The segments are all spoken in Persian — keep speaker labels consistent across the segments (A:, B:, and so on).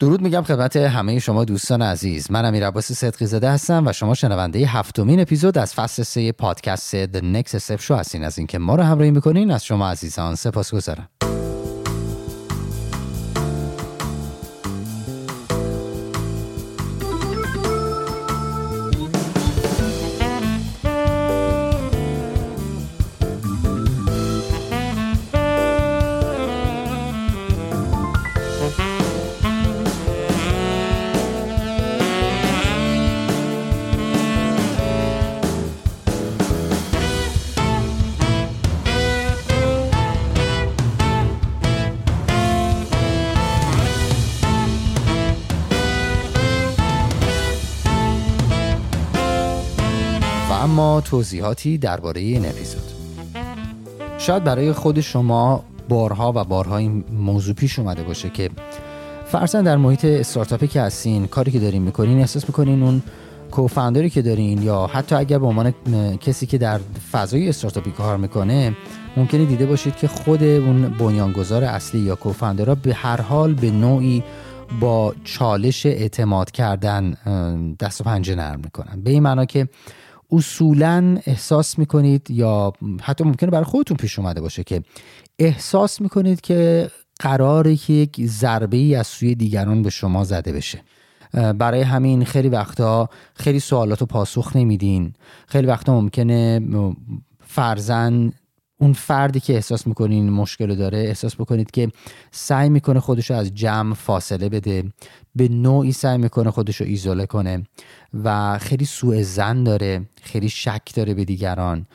A: درود میگم خدمت همه شما دوستان عزیز. من امیر عباس صدقی زده هستم و شما شنونده هفتمین اپیزود از فصل سه پادکست The Next Step Show هستین. از اینکه ما رو همراهی می‌کنین از شما عزیزان سپاس توضیحاتی درباره این اپیزود. شاید برای خود شما بارها و بارها این موضوع پیش اومده باشه که فرضاً در محیط استارتاپی که هستین کاری که دارین می‌کنین احساس می‌کنین اون کوفاندری که دارین یا حتی اگر به عنوان کسی که در فضای استارتاپی کار می‌کنه ممکنه دیده باشید که خود اون بنیانگذار اصلی یا کوفاندرها به هر حال به نوعی با چالش اعتماد کردن دست و پنجه نرم می‌کنن. به این معنا که اصولا احساس می‌کنید یا حتی ممکنه برای خودتون پیش اومده باشه که احساس می‌کنید که قراره که یک ضربه ای از سوی دیگران به شما زده بشه. برای همین خیلی وقتا خیلی سوالات رو پاسخ نمیدین. خیلی وقتا ممکنه فرزن اون فردی که احساس می‌کنین مشکل داره احساس بکنید که سعی می‌کنه خودشو از جمع فاصله بده به نوعی سعی می‌کنه خودشو ایزوله کنه و خیلی سوء زن داره خیلی شک داره به دیگران.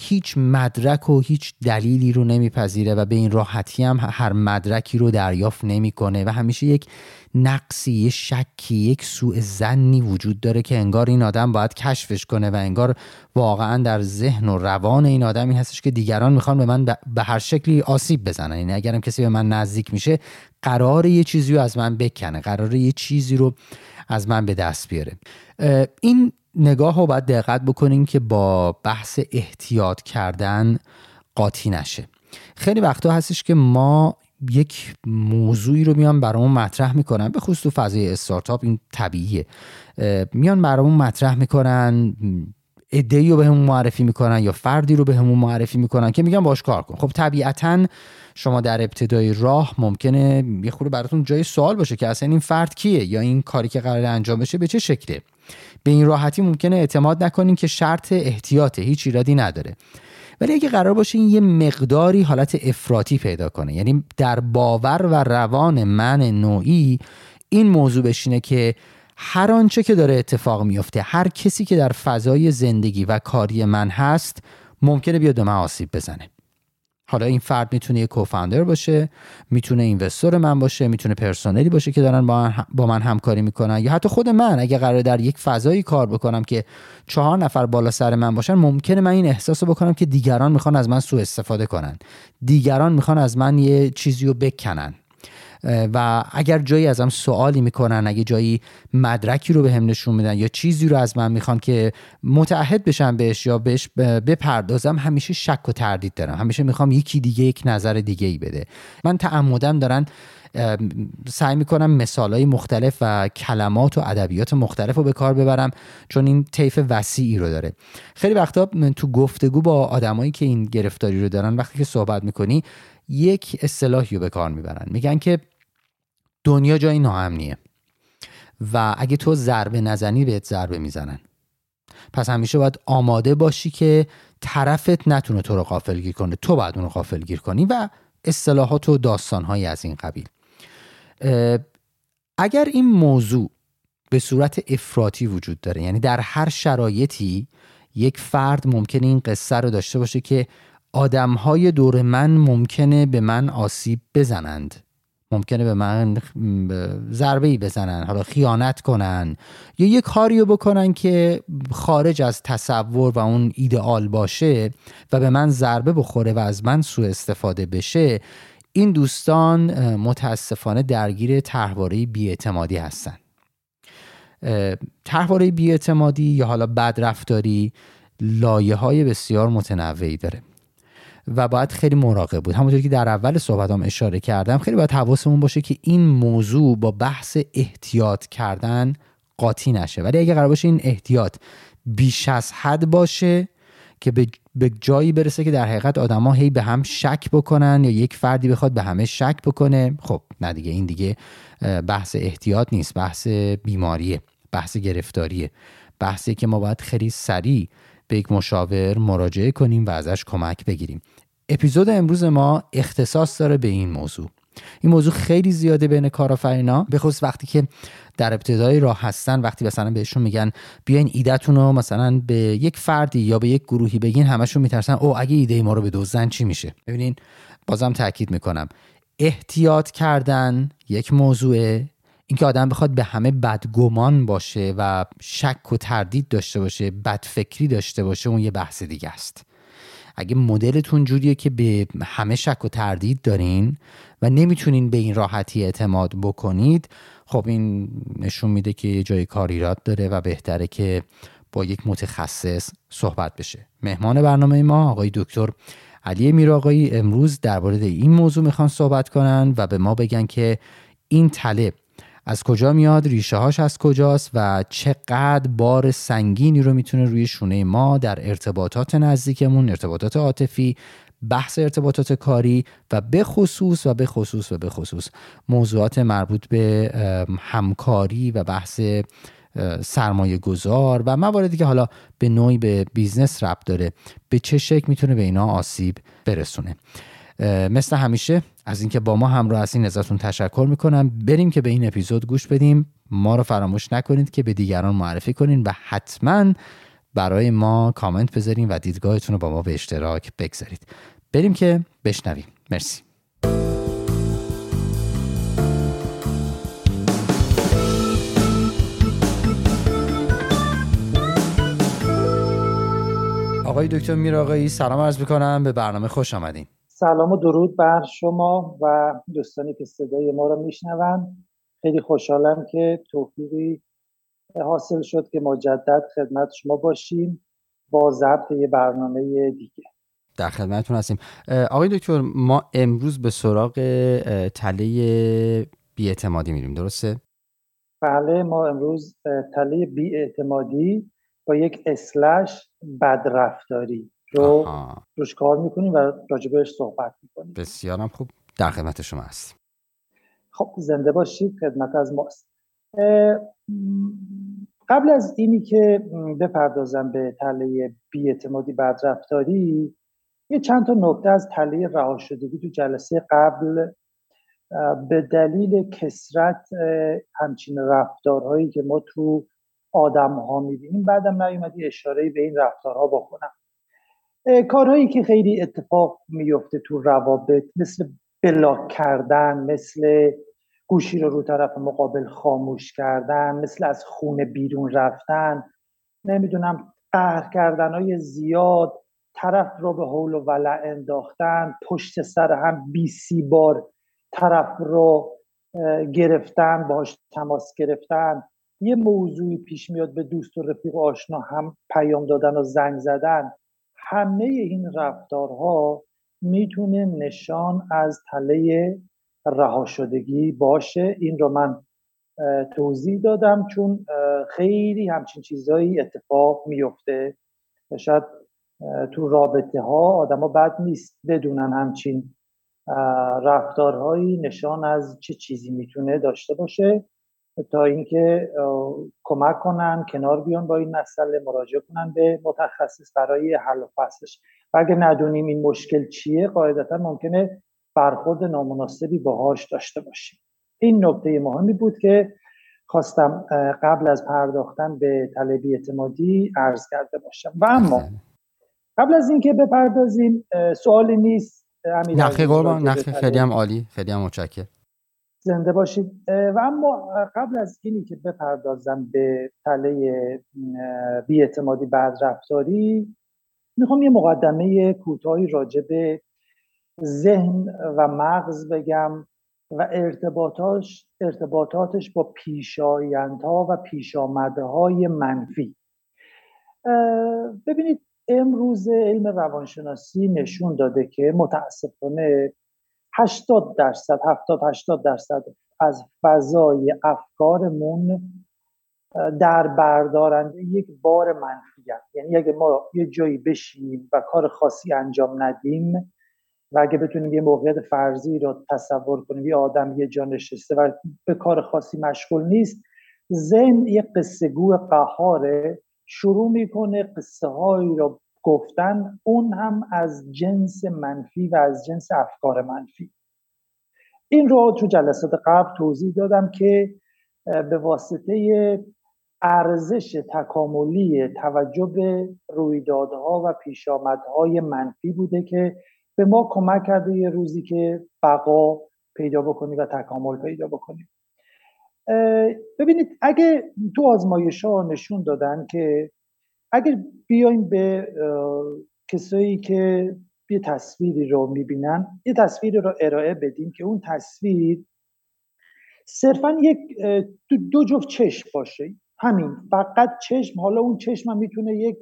A: هیچ مدرک و هیچ دلیلی رو نمیپذیره و به این راحتی هم هر مدرکی رو دریافت نمی‌کنه و همیشه یک نقصی یه شکی یک سوء زنی وجود داره که انگار این آدم باید کشفش کنه و انگار واقعا در ذهن و روان این آدمی هستش که دیگران می‌خوان به من به هر شکلی آسیب بزنن. یعنی اگرم کسی به من نزدیک میشه قرار یه چیزی رو از من بکنه قرار یه چیزی رو از من به دست بیاره. این نگاه رو باید دقت بکنین که با بحث احتیاط کردن قاطی نشه. خیلی وقتا هستش که ما یک موضوعی رو میان برامون مطرح می‌کنن به خصوص تو فضای استارتاپ این طبیعیه. میان برامون مطرح می‌کنن ادهی رو به همون معرفی می‌کنن یا فردی رو به همون معرفی می‌کنن که میگن باش کار کن. خب طبیعتا شما در ابتدای راه ممکنه یه خورده براتون جای سوال باشه که اصلا این فرد کیه یا این کاری که قرار انجام بشه به چه شکله. به این راحتی ممکنه اعتماد نکنین که شرط احتیاطه هیچ ایرادی نداره. ولی اگه قرار باشه این یه مقداری حالت افراطی پیدا کنه یعنی در باور و روان من نوعی این موضوع بشینه که هر آنچه که داره اتفاق میفته هر کسی که در فضای زندگی و کاری من هست ممکنه بیاد به من آسیب بزنه. حالا این فرد می‌تونه یه کوفاندر باشه می‌تونه اینوستور من باشه می‌تونه پرسنلی باشه که دارن با من, همکاری می‌کنن یا حتی خود من اگه قرار در یک فضایی کار بکنم که چهار نفر بالا سر من باشن ممکنه من این احساس رو بکنم که دیگران می‌خوان از من سوء استفاده کنن. دیگران می‌خوان از من یه چیزی رو بکنن. و اگر جایی ازم سوالی می‌کنن اگه جایی مدرکی رو به هم نشون میدن یا چیزی رو از من می‌خوان که متعهد بشم بهش یا بهش بپردازم همیشه شک و تردید دارم. همیشه می‌خوام یکی دیگه یک نظر دیگه ای بده. من تعمدن دارن سعی می‌کنم مثال های مختلف و کلمات و ادبیات مختلف رو به کار ببرم چون این طیف وسیعی رو داره. خیلی وقتا تو گفتگو با آدمایی که این گرفتاری رو دارن وقتی که صحبت می‌کنی یک اصطلاحی رو به کار می‌برن. میگن که دنیا جای ناامنیه و اگه تو ضربه نزنی بهت ضربه می‌زنن. پس همیشه باید آماده باشی که طرفت نتونه تو رو غافلگیر کنه. تو باید اون رو غافلگیر کنی و اصطلاحات و داستانهایی از این قبیل. اگر این موضوع به صورت افراطی وجود داره یعنی در هر شرایطی یک فرد ممکنه این قصه رو داشته باشه که آدمهای دور من ممکنه به من آسیب بزنند. ممکنه به من ضربه ای بزنن حالا خیانت کنن یا یه کاریو بکنن که خارج از تصور و اون ایدئال باشه و به من ضربه بخوره و از من سوء استفاده بشه این دوستان متاسفانه درگیر طرحواره بیاعتمادی هستن. طرحواره بیاعتمادی یا حالا بدرفتاری لایه های بسیار متنوعی داره. و باید خیلی مراقب بود. همونطور که در اول صحبتام اشاره کردم خیلی باید حواسمون باشه که این موضوع با بحث احتیاط کردن قاطی نشه. ولی اگه قرار باشه این احتیاط بیش از حد باشه که به جایی برسه که در حقیقت آدما هی به هم شک بکنن یا یک فردی بخواد به همه شک بکنه خب نه دیگه این دیگه بحث احتیاط نیست بحث بیماریه بحث گرفتاریه. بحثی که ما باید خیلی سریع به یک مشاور مراجعه کنیم و ازش کمک بگیریم. اپیزود امروز ما اختصاص داره به این موضوع. این موضوع خیلی زیاده بین کارآفرینا به خصوص وقتی که در ابتدای راه هستن وقتی مثلا بهشون میگن بیاین ایدهتون رو مثلا به یک فردی یا به یک گروهی بگین همشون میترسن او اگه ایده ما رو به دوزن چی میشه؟ ببینین بازم تاکید می‌کنم. احتیاط کردن یک موضوعه اینکه آدم بخواد به همه بدگمان باشه و شک و تردید داشته باشه بدفکری داشته باشه اون یه بحث دیگه است. اگه مدلتون جوریه که به همه شک و تردید دارین و نمی‌تونین به این راحتی اعتماد بکنید خب این نشون میده که جای کار ایراد داره و بهتره که با یک متخصص صحبت بشه. مهمان برنامه ما آقای دکتر علی میراقایی امروز درباره این موضوع می‌خوان صحبت کنن و به ما بگن که این طلب از کجا میاد ریشه هاش از کجاست و چقدر بار سنگینی رو می‌تونه روی شونه ما در ارتباطات نزدیکمون ارتباطات عاطفی بحث ارتباطات کاری و به خصوص و به خصوص و به خصوص موضوعات مربوط به همکاری و بحث سرمایه گذار و مواردی که حالا به نوعی به business ربط داره به چه شکل می‌تونه به اینا آسیب برسونه. مثل همیشه از اینکه با ما همراه هستین ازتون تشکر می‌کنم. بریم که به این اپیزود گوش بدیم. ما رو فراموش نکنید که به دیگران معرفی کنین و حتما برای ما کامنت بذارین و دیدگاهتون رو با ما به اشتراک بگذارید. بریم که بشنویم. مرسی. آقای دکتر میراقایی سلام عرض می‌کنم. به برنامه خوش آمدین.
B: سلام و درود بر شما و دوستانی که صدای ما رو میشنوند خیلی خوشحالم که توفیقی حاصل شد که مجدد خدمت شما باشیم با ضبط یه برنامه دیگه.
A: در خدمتتون هستیم. آقای دکتر ما امروز به سراغ تله بیاعتمادی میریم درسته؟
B: بله ما امروز تله بیاعتمادی با یک اسلش بدرفتاری رو روش کار می‌کنیم و راجبش صحبت می‌کنیم.
A: بسیارم خوب. در خدمت شما هست
B: خب زنده باشید. خدمت از ماست. قبل از اینی که بپردازم به تله بیاعتمادی بدرفتاری یه چند تا نکته از تله رها شدگی تو جلسه قبل به دلیل کسرت همچین رفتارهایی که ما تو آدم ها می‌بینیم بعدم نیومدی اشاره به این رفتارها بکنم. کارهایی که خیلی اتفاق میفته تو روابط مثل بلاک کردن مثل گوشی رو رو طرف مقابل خاموش کردن مثل از خونه بیرون رفتن نمی‌دونم قهر کردن های زیاد طرف رو به حول و ولع انداختن پشت سر هم بی سی بار طرف رو گرفتن باش تماس گرفتن. یه موضوعی پیش میاد به دوست و رفیق و آشنا هم پیام دادن و زنگ زدن. همه این رفتارها می‌تونه نشان از تله رها شدگی باشه. این رو من توضیح دادم چون خیلی همچین چیزهایی اتفاق میفته شاید تو رابطه ها آدما بد نیست بدونن همچین رفتارهایی نشان از چه چیزی می‌تونه داشته باشه. تا اینکه کمک کنن کنار بیان با این مسئله مراجعه کنن به متخصص برای حل و فصلش. و اگه ندونیم این مشکل چیه قاعدتا ممکنه برخورد نامناسبی باهاش داشته باشیم. این نکته مهمی بود که خواستم قبل از پرداختن به طلبی اعتمادی عرض کرده باشم. و اما قبل از اینکه بپردازیم سوالی نیست
A: نخی قربان نخی خیلی هم عالی خیلی هم متشکرم.
B: زنده باشید. و اما قبل از اینی که بپردازم به تله بیاعتمادی بعد رفتاری می‌خوام یه مقدمه کوتاهی راجع به ذهن و مغز بگم و ارتباطاش ارتباطاتش با پیشایندها و پیشامده های منفی ببینید امروز علم روانشناسی نشون داده که متاسفانه 80 درصد 70 80 درصد از فضای افکارمون در بردارنده یک بار منفی هست. یعنی اگه ما یه جایی بشینیم و کار خاصی انجام ندیم و اگه بتونیم یه موقعیت فرضی رو تصور کنیم یه آدم یه جا نشسته و به کار خاصی مشغول نیست ذهن یه قصه گو قهاره شروع می‌کنه قصه هایی رو گفتن اون هم از جنس منفی و از جنس افکار منفی. این رو تو جلسات قبل توضیح دادم که به واسطه ارزش تکاملی توجه به رویدادها و پیشامدهای منفی بوده که به ما کمک کرده یه روزی که بقا پیدا بکنیم و تکامل پیدا بکنیم ببینید اگه تو آزمایش ها نشون دادن که اگر بیایم به کسایی که یه تصویری رو می‌بینن یه تصویری رو ارائه بدیم که اون تصویر صرفا یک دو جفت چشم باشه. همین فقط چشم. حالا اون چشم هم می‌تونه یک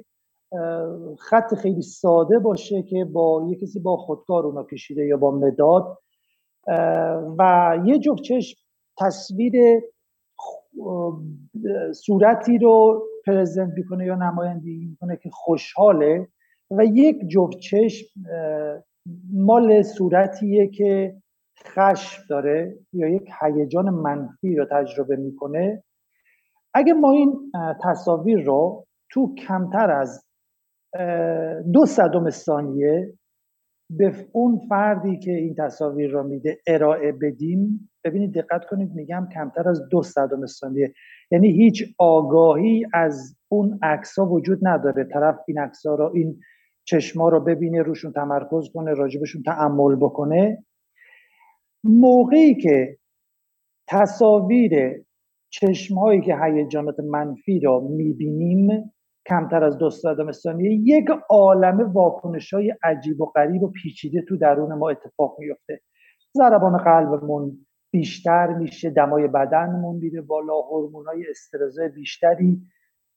B: خط خیلی ساده باشه که با یه کسی با خودکار اونا کشیده یا با مداد. و یه جفت چشم تصویر صورتی رو پرزنت می‌کنه یا نمایندگی می‌کنه که خوشحاله و یک جفت چشم مال صورتیه که خشم داره یا یک هیجان منفی رو تجربه می‌کنه. اگه ما این تصاویر رو تو کمتر از دو صدم ثانیه به اون فردی که این تصاویر رو میده ارائه بدیم ببینید دقت کنید میگم کمتر از دو صدم ثانیه. یعنی هیچ آگاهی از اون عکس ها وجود نداره. طرف این عکس ها رو این چشما رو ببینه روشون تمرکز کنه راجبشون تعمل بکنه. موقعی که تصاویر چشمهایی که هیجانات منفی را می‌بینیم کمتر از دو صدم ثانیه یک عالم واکنش های عجیب و غریب و پیچیده تو درون ما اتفاق میفته ضربان قلبمون بیشتر میشه دمای بدنمون میره بالا های استرزای بیشتری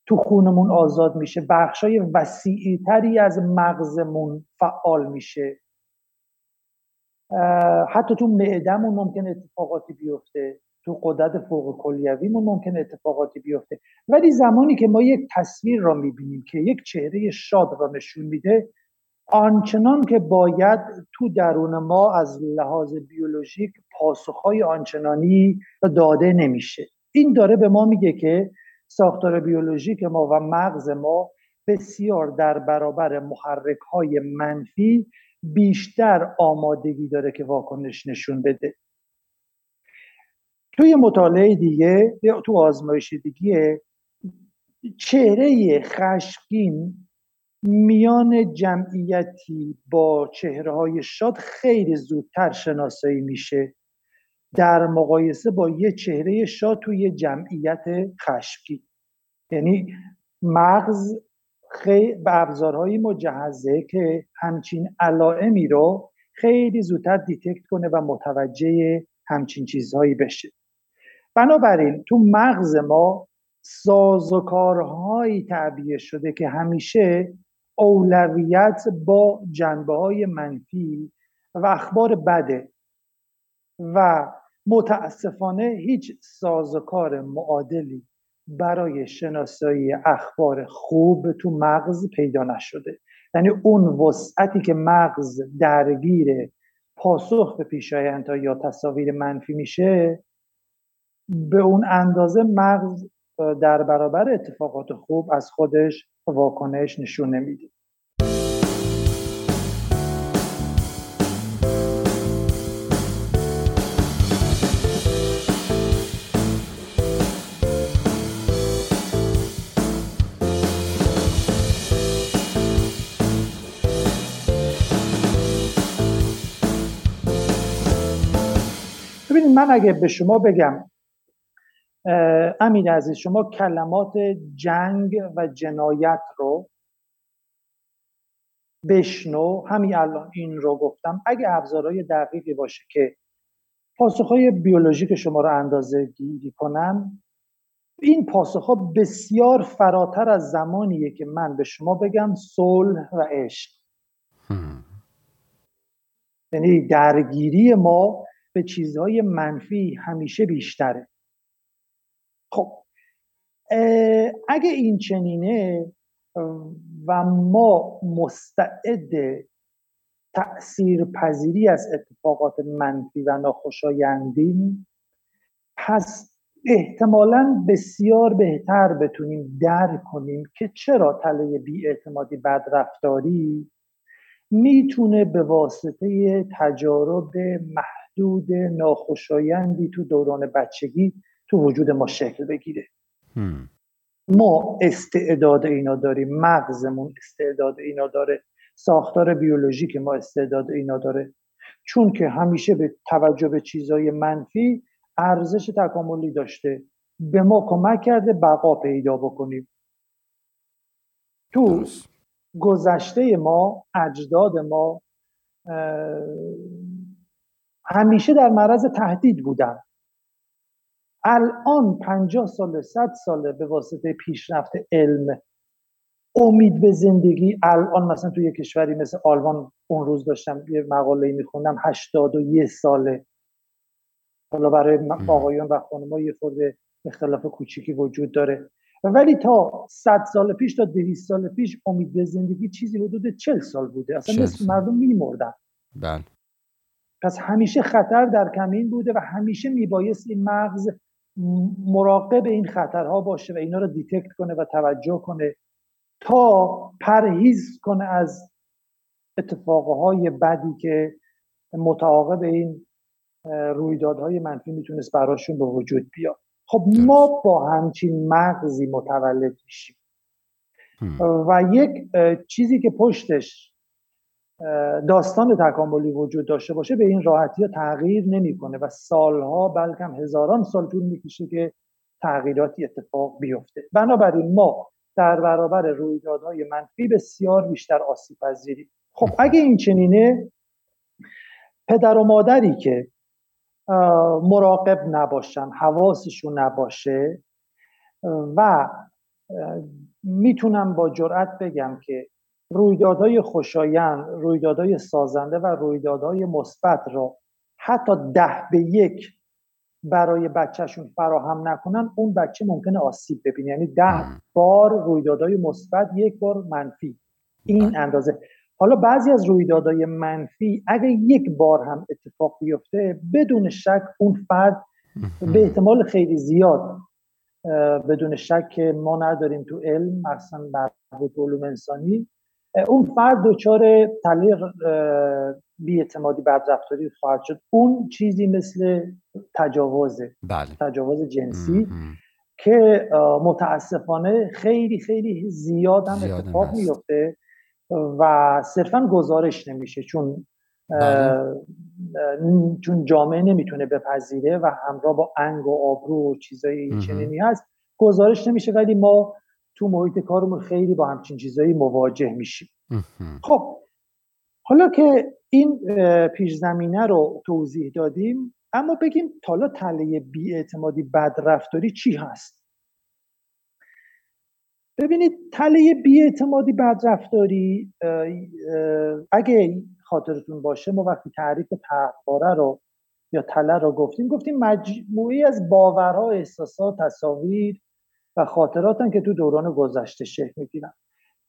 B: تو خونمون آزاد میشه. بخشای وسیعی تری از مغزمون فعال میشه. حتی تو معدهمون ممکن اتفاقاتی بیفته تو قدرت فوق کلیویمون ممکن اتفاقاتی بیفته. ولی زمانی که ما یک تصویر را می‌بینیم که یک چهره شاد را نشون میده آنچنان که باید تو درون ما از لحاظ بیولوژیک پاسخهای آنچنانی داده نمیشه. این داره به ما میگه که ساختار بیولوژیک ما و مغز ما بسیار در برابر محرک های منفی بیشتر آمادگی داره که واکنش نشون بده. توی مطالعه دیگه یا تو آزمایش دیگه چهره خشمگین میان جمعیتی با چهره های شاد خیلی زودتر شناسایی میشه. در مقایسه با یه چهره شاد توی جمعیت خشمگین. یعنی مغز خیلی به ابزارهایی مجهزه که همچین علائمی رو خیلی زودتر دیتکت کنه و متوجه همچین چیزهایی بشه. بنابراین تو مغز ما سازوکارهایی تعبیه شده که همیشه اولویت با جنبه های منفی و اخبار بده و متاسفانه هیچ سازوکار معادلی برای شناسایی اخبار خوب تو مغز پیدا نشده. یعنی اون وسعتی که مغز درگیر پاسخ به پیشایندها یا تصاویر منفی میشه به اون اندازه مغز در برابر اتفاقات خوب از خودش واکنش نشون ببینید من اگه به شما بگم امین عزیز شما کلمات جنگ و جنایت رو بشنو. همین الان این رو گفتم. اگه ابزارهای دقیقی باشه که پاسخهای بیولوژیک شما رو اندازه گیری کنن این پاسخ ها بسیار فراتر از زمانیه که من به شما بگم صلح و عشق. یعنی درگیری ما به چیزهای منفی همیشه بیشتره. خب اگه این چنینه و ما مستعد تأثیر پذیری از اتفاقات منفی و ناخوشایندیم پس احتمالا بسیار بهتر بتونیم درک کنیم که چرا تله بیاعتمادی بدرفتاری می‌تونه به واسطه تجارب محدود ناخوشایندی تو دوران بچگی تو وجود ما شکل بگیره. ما استعداد اینا داریم مغزمون استعداد اینا داره ساختار بیولوژیک ما استعداد اینا داره. چون که همیشه به توجه به چیزهای منفی ارزش تکاملی داشته. به ما کمک کرده بقا پیدا بکنیم. تو گذشته ما اجداد ما همیشه در معرض تهدید بودن. الان پنجاه سال صد ساله به واسطه پیشرفت علم. امید به زندگی الان مثلا توی کشوری مثل آلمان اون روز داشتم یه مقاله میخوندم هشتاد و یه ساله. حالا برای آقایان و خانم‌ها یه خورده اختلاف کوچیکی وجود داره. ولی تا 100 سال پیش تا 200 سال پیش امید به زندگی چیزی حدود 40 سال بوده. اصلا مثل مردم میمردن.
A: بله.
B: پس همیشه خطر در کمین بوده و همیشه میبایست این مغز مراقب این خطرها باشه و اینا رو detect کنه و توجه کنه تا پرهیز کنه از اتفاقهای بدی که متعاقب این رویدادهای منفی می‌تونست براشون به وجود بیاد. خب ما با همچین مغزی متولد میشیم. و یک چیزی که پشتش داستان تکاملی وجود داشته باشه به این راحتی تغییر نمی‌کنه و سالها بلکه هزاران سال طول می‌کشه که تغییراتی اتفاق بیفته. بنابراین ما در برابر رویدادهای منفی بسیار بیشتر آسیب پذیریم خب اگه این چنینه پدر و مادری که مراقب نباشن حواسشون نباشه و می‌تونم با جرأت بگم که رویدادهای خوشایند رویدادهای سازنده و رویدادهای مثبت را حتی ده به یک برای بچهشون فراهم نکنن اون بچه ممکنه آسیب ببینه. یعنی ده بار رویدادهای مثبت یک بار منفی. این اندازه. حالا بعضی از رویدادهای منفی اگر یک بار هم اتفاق بیفته بدون شک اون فرد به احتمال خیلی زیاد بدون شک ما نداریم تو علم مثلا مربوط علوم انسانی. اون فرد دچار تله بیاعتمادی بدرفتاری خواهد شد. اون چیزی مثل تجاوزه
A: بله.
B: تجاوز جنسی که متاسفانه خیلی خیلی زیاد هم اتفاق میفته و صرفا گزارش نمیشه چون بله. چون جامعه نمی‌تونه بپذیره و همراه با انگ و آبرو و چیزایی چنینی هست گزارش نمیشه. ولی ما تو محیط کارمون خیلی با همچین چیزایی مواجه میشیم. خب حالا که این پیش زمینه رو توضیح دادیم اما بگیم تالا تله بیاعتمادی بدرفتاری چی هست؟ ببینید تله بیاعتمادی بدرفتاری اگه خاطرتون باشه ما وقتی تعریف پهپاره رو یا تله رو گفتیم گفتیم مجموعی از باورها احساسات تصاویر و خاطراتن که تو دوران گذشته شکل می‌گیرن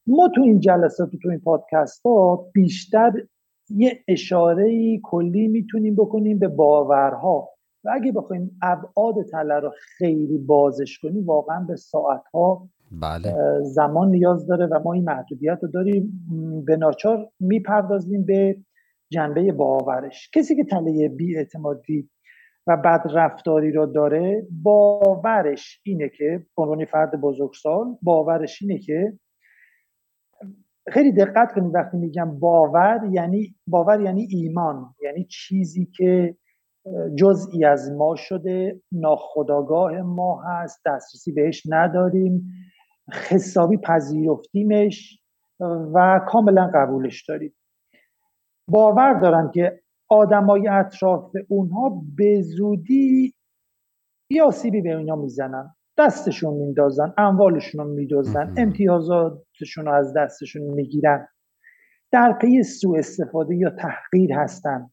B: ما تو این جلسات تو این پادکست ها بیشتر یه اشاره کلی می‌تونیم بکنیم به باورها. و اگه بخوایم ابعاد تله رو خیلی بازش کنیم واقعا به ساعتها
A: بله.
B: زمان نیاز داره و ما این محدودیت رو داریم. به ناچار می‌پردازیم به جنبه باورش. کسی که تله بیاعتمادی و بد رفتاری رو داره باورش اینه که عنوان فرد بزرگسال باورش اینه که خیلی دقت کنید وقتی میگم باور یعنی باور یعنی ایمان یعنی چیزی که جزئی از ما شده ناخداگاه ما هست دسترسی بهش نداریم حسابی پذیرفتیمش و کاملا قبولش داریم. باور دارن که آدمای اطراف اونها به زودی یه آسیبی به اینا می‌زنن. دستشون میندازن اموالشون رو میدوزن امتیازاتشون رو از دستشون می‌گیرن. در پی سوء استفاده یا تحقیر هستن.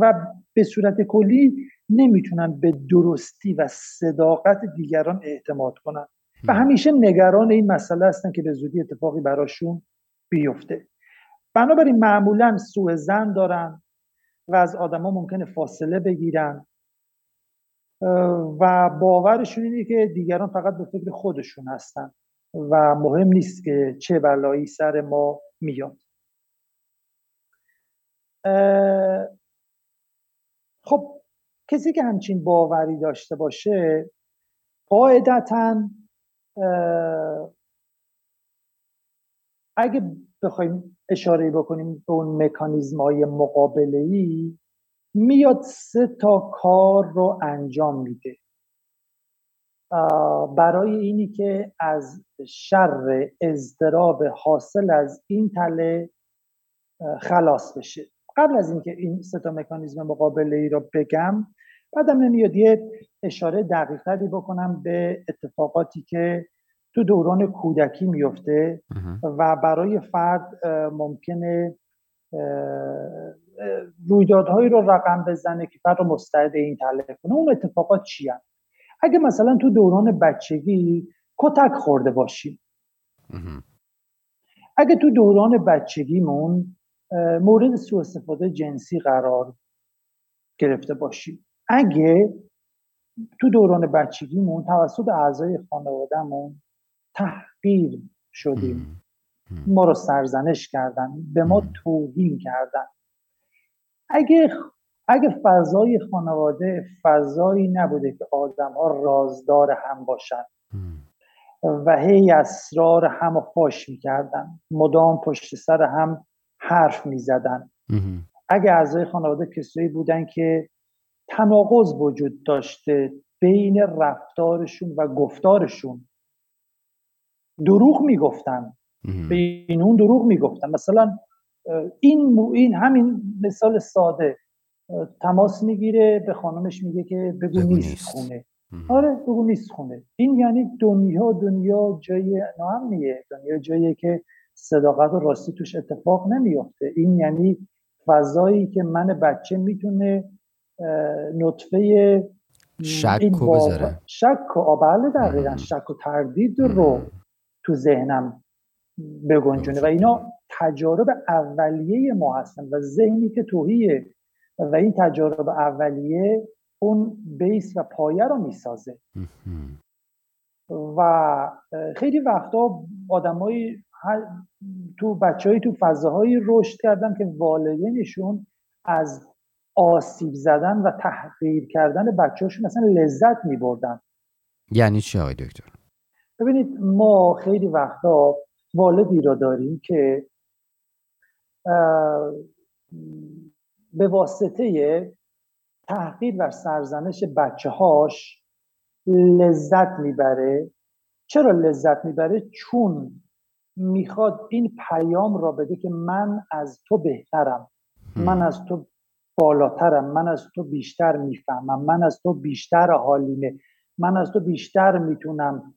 B: و به صورت کلی نمی‌تونن به درستی و صداقت دیگران اعتماد کنن. و همیشه نگران این مسئله هستن که به زودی اتفاقی براشون بیفته. بنابراین معمولا سوء زن دارن. و از آدما ممکنه فاصله بگیرن. و باورشون اینه که دیگران فقط به فکر خودشون هستن و مهم نیست که چه بلایی سر ما میاد. خب کسی که همچین باوری داشته باشه قاعدتا اگه بخوایم اشاره بکنیم به اون مکانیزم های مقابله ای میاد سه تا کار رو انجام میده. برای اینی که از شر اضطراب حاصل از این تله خلاص بشه. قبل از اینکه این سه تا مکانیزم مقابله ای رو بگم بعدم نمیاد یه اشاره دقیقتری بکنم به اتفاقاتی که تو دوران کودکی میفته و برای فرد ممکنه رویدادهایی رو رقم بزنه که فرد رو مستعد این تله کنه. اون اتفاقات چی هم؟ اگه مثلا تو دوران بچگی کتک خورده باشیم. اگه تو دوران بچگیمون مورد سوء استفاده جنسی قرار گرفته باشیم. اگه تو دوران بچگیمون توسط اعضای خانوادهمون تحقیر شدیم. ما رو سرزنش کردن به ما توهین کردن. اگه اگه فضای خانواده فضایی نبوده که آدم ها رازدار هم باشن و هی اسرار هم فاش می‌کردن مدام پشت سر هم حرف می‌زدن. اگه اعضای خانواده کسایی بودن که تناقض وجود داشته بین رفتارشون و گفتارشون دروغ می‌گفتن. بین اون دروغ می‌گفتن. مثلا این این همین مثال ساده. تماس می‌گیره به خانمش میگه که بگو, نیست خونه. آره بگو نیست خونه. این یعنی دنیا دنیا جای ناامنیه. دنیا جایی که صداقت و راستی توش اتفاق نمیفته این یعنی فضایی که من بچه می‌تونه نطفه
A: شک و بذاره.
B: شک و بله دقیقا. شک و تردید رو تو ذهنم بگنجونه و اینا تجارب اولیه ما هستن و ذهنی که توهیه و این تجارب اولیه اون بیس و پایه رو می‌سازه. و خیلی وقتا آدمایی تو بچه تو فضاهایی رشد کردن که والدینشون از آسیب زدن و تحقیر کردن بچه‌هاشون مثلا لذت می بردن
A: یعنی چی آقای دکتر؟
B: ببینید ما خیلی وقتا والدی را داریم که به واسطه تحقیر و سرزنش بچه هاش لذت می‌بره. چرا لذت می‌بره؟ چون می‌خواد این پیام را بده که من از تو بهترم. من از تو بالاترم. من از تو بیشتر می‌فهمم. من از تو بیشتر حالیمه من از تو بیشتر می‌تونم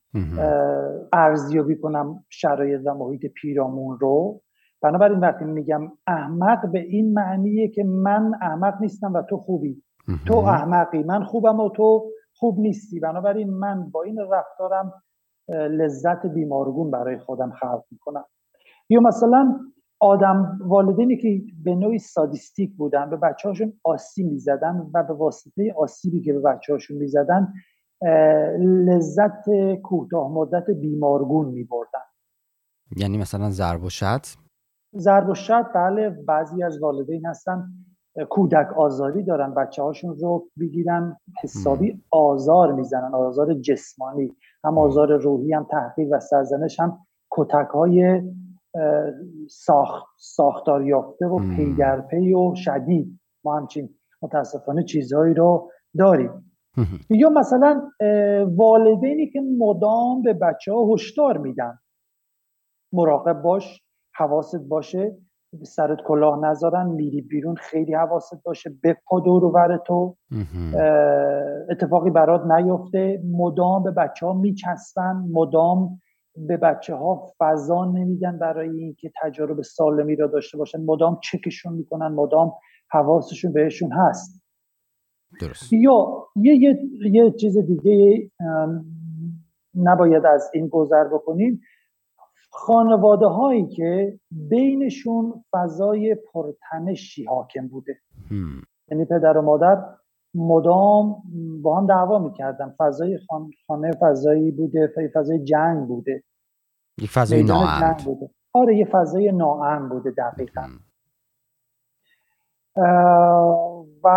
B: ارزیابی کنم شرایط و محیط پیرامون رو. بنابراین وقتی میگم احمق به این معنیه که من احمق نیستم و تو خوبی. تو احمقی من خوبم و تو خوب نیستی. بنابراین من با این رفتارم لذت بیمارگون برای خودم خلق می‌کنم. یا مثلا آدم والدینی که به نوعی سادیستیک بودن به بچه هاشون آسیب می‌زدن و به واسطه آسیبی که به بچه هاشون می‌زدن لذت کوتاه مدت بیمارگون میبردن.
A: یعنی مثلا ضرب و شت
B: ضرب و شت بله بعضی از والدین هستن کودک آزاری دارن بچه هاشون رو بگیرن حسابی آزار می‌زنن آزار جسمانی. هم آزار روحی هم تحقیق و سرزنش هم کتک های ساخت ساختار یافته و پی در پی و شدید. ما همچین متاسفانه چیزهایی رو داریم. یا مثلا والدینی که مدام به بچه ها هشدار میدن. مراقب باش حواست باشه سرت کلاه نذارن میری بیرون خیلی حواست باشه بپا دور و تو. اتفاقی برات نیفته. مدام به بچه ها میچسبن مدام به بچه ها فضا نمیدن برای اینکه تجارب سالمی را داشته باشن. مدام چکشون می‌کنن مدام حواسشون بهشون هست.
A: درست.
B: یا یه, یه،, یه چیز دیگه نباید از این گذر بکنیم. خانواده هایی که بینشون فضای پرتنشی حاکم بوده. یعنی پدر و مادر مدام با هم دعوا می‌کردن. فضای خانه فضایی بوده فضای جنگ بوده.
A: یک فضای ناامن.
B: بوده. آره یه فضای ناامن بوده دقیقا. و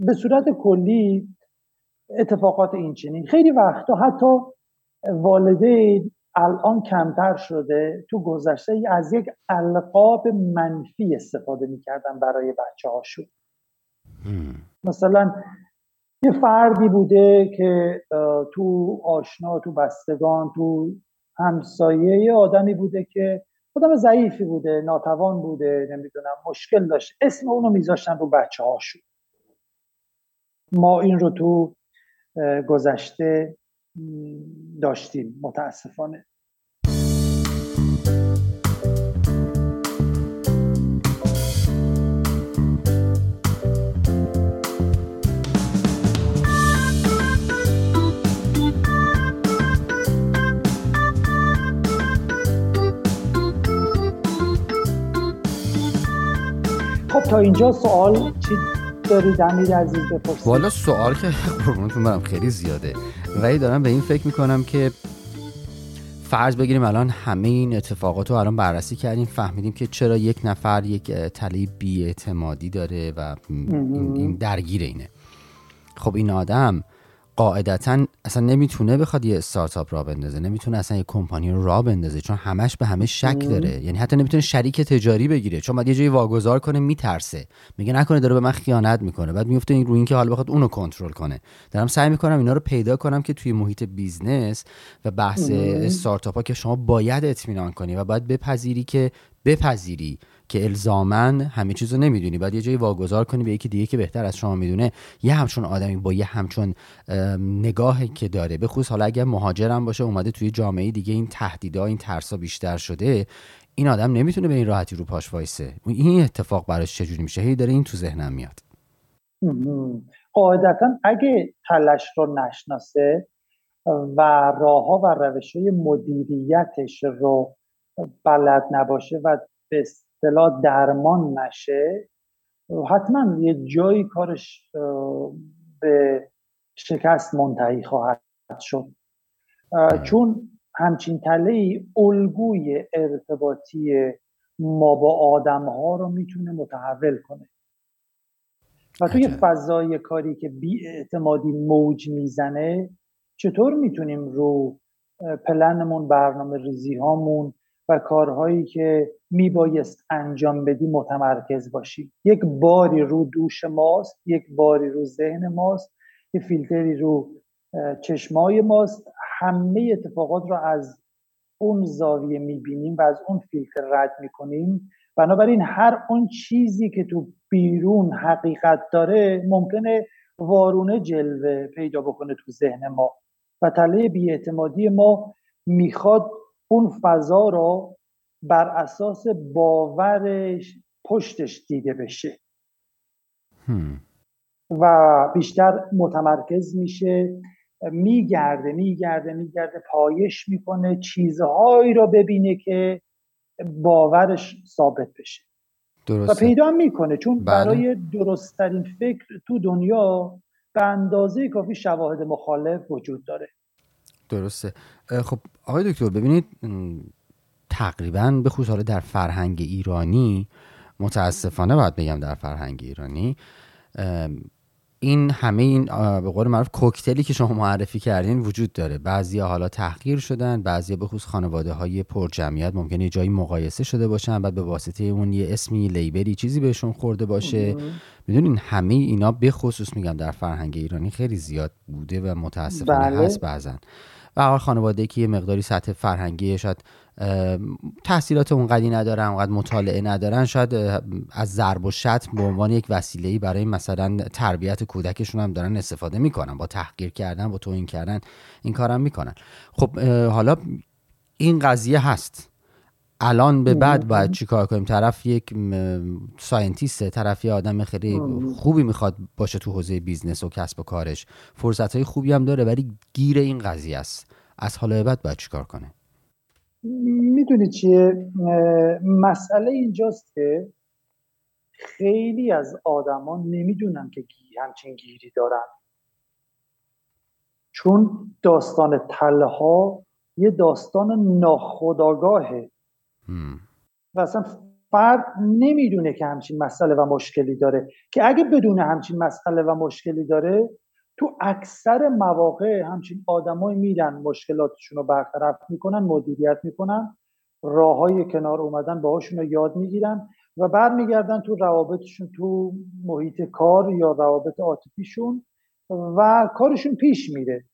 B: به صورت کلی اتفاقات این چنین. خیلی وقتا حتی والدین الان کمتر شده. تو گذشته از یک القاب منفی استفاده می‌کردن برای بچه هاشون مثلا یه فردی بوده که تو آشنا تو بستگان تو همسایه یه آدمی بوده که آدم ضعیفی بوده ناتوان بوده نمی‌دونم مشکل داشت. اسم اونو میذاشتن رو بچه هاشون ما این رو تو گذشته داشتیم. متاسفانه. خب تا اینجا سوال چی؟ دارید امیر عزیز بپرسید
A: والا سوال که قربونتون برم خیلی زیاده. ولی دارم به این فکر می‌کنم که فرض بگیریم الان همه این اتفاقات رو الان بررسی کردیم فهمیدیم که چرا یک نفر یک تلی بیاعتمادی داره و این درگیر اینه. خب این آدم قاعدتا اصلا نمی‌تونه بخواد یه استارتاپ را بندازه نمی‌تونه اصلا یه کمپانی رو را بندازه چون همش به همه شک داره. یعنی حتی نمی‌تونه شریک تجاری بگیره چون بعد یه جایی واگذار کنه میترسه. میگه نکنه داره به من خیانت می‌کنه. بعد میفته این رو اینکه حالا بخواد اونو کنترل کنه. دارم سعی می‌کنم اینا رو پیدا کنم که توی محیط business و بحث استارتاپ ها که شما باید اطمینان کنی و باید بپذیری که بپذیری که الزاما همه چیزو نمی‌دونی. بعد یه جایی واگذار کنی به یکی دیگه که بهتر از شما می‌دونه. یه همچون آدمی با یه همچون نگاهی که داره. به خصوص حالا اگر مهاجرم باشه اومده توی جامعه دیگه این تهدیدا این ترسا بیشتر شده این آدم نمی‌تونه به این راحتی رو پاش وایسه. این اتفاق براش چجوری میشه؟ هی داره این تو ذهنم میاد.
B: قاعدتا اگه تلش رو نشناسه و راه ها و روش های مدیریتش رو بلد نباشه و به اصطلاح درمان نشه حتما یه جایی کارش به شکست منتهی خواهد شد. چون همچین تله ای الگوی ارتباطی ما با آدم ها رو می‌تونه متحول کنه. و توی فضای کاری که بی اعتمادی موج می‌زنه چطور می‌تونیم رو پلنمون برنامه ریزی هامون و کارهایی که میبایست انجام بدی متمرکز باشی. یک باری رو دوش ماست یک باری رو ذهن ماست یک فیلتری رو چشمای ماست. همه اتفاقات رو از اون زاویه می‌بینیم و از اون فیلتر رد می‌کنیم. بنابراین هر اون چیزی که تو بیرون حقیقت داره ممکنه وارونه جلوه پیدا بکنه تو ذهن ما. و تله بیاعتمادی ما می‌خواد اون فضا رو بر اساس باورش پشتش دیده بشه و بیشتر متمرکز میشه میگرده میگرده میگرده پایش می‌کنه چیزهایی رو ببینه که باورش ثابت بشه درسته. و پیدا می‌کنه چون بله. برای درستترین فکر تو دنیا به اندازه کافی شواهد مخالف وجود داره
A: درسته. خب آقای دکتر ببینید تقریبا به خصوص حالا در فرهنگ ایرانی متاسفانه باید بگم در فرهنگ ایرانی این همه این به قول معروف کوکتلی که شما معرفی کردین وجود داره. بعضی حالا تحقیر شدن بعضی به خصوص خانواده های پر جمعیت ممکنه جایی مقایسه شده باشن بعد به واسطه اون یه اسمی لیبری چیزی بهشون خورده باشه. می‌دونین همه اینا به خصوص میگم در فرهنگ ایرانی خیلی زیاد بوده و متاسفانه بله. هست بعضن و هر خانواده که یه مقداری سطح فرهنگی شاید تحصیلات اونقدی ندارن اونقدر مطالعه ندارن شاید از ضرب و شتم به عنوان یک وسیله برای مثلا تربیت کودکشون هم دارن استفاده می‌کنن. با تحقیر کردن با توهین کردن این کارم می‌کنن. خب حالا این قضیه هست. الان به بعد باید چیکار کنیم؟ طرف یک scientist ه طرف یه آدم خیلی خوبی می‌خواد باشه تو حوزه business و کسب و کارش. فرصت های خوبی هم داره ولی گیر این قضیه است. از حالا بعد باید چیکار کنه؟
B: می‌دونی چیه؟ مسئله اینجاست که خیلی از آدما نمی‌دونن که همچین گیری دارن. چون داستان تله ها یه داستان ناخداگاهه و اصلا فرد نمی‌دونه که همچین مسئله و مشکلی داره. که اگه بدونه همچین مسئله و مشکلی داره تو اکثر مواقع همچین آدمایی میرن مشکلاتشون رو برطرف می‌کنن مدیریت می‌کنن راه های کنار اومدن باهاشون رو یاد می‌گیرن و بعد میگردن تو روابطشون تو محیط کار یا روابط عاطفیشون و کارشون پیش میره.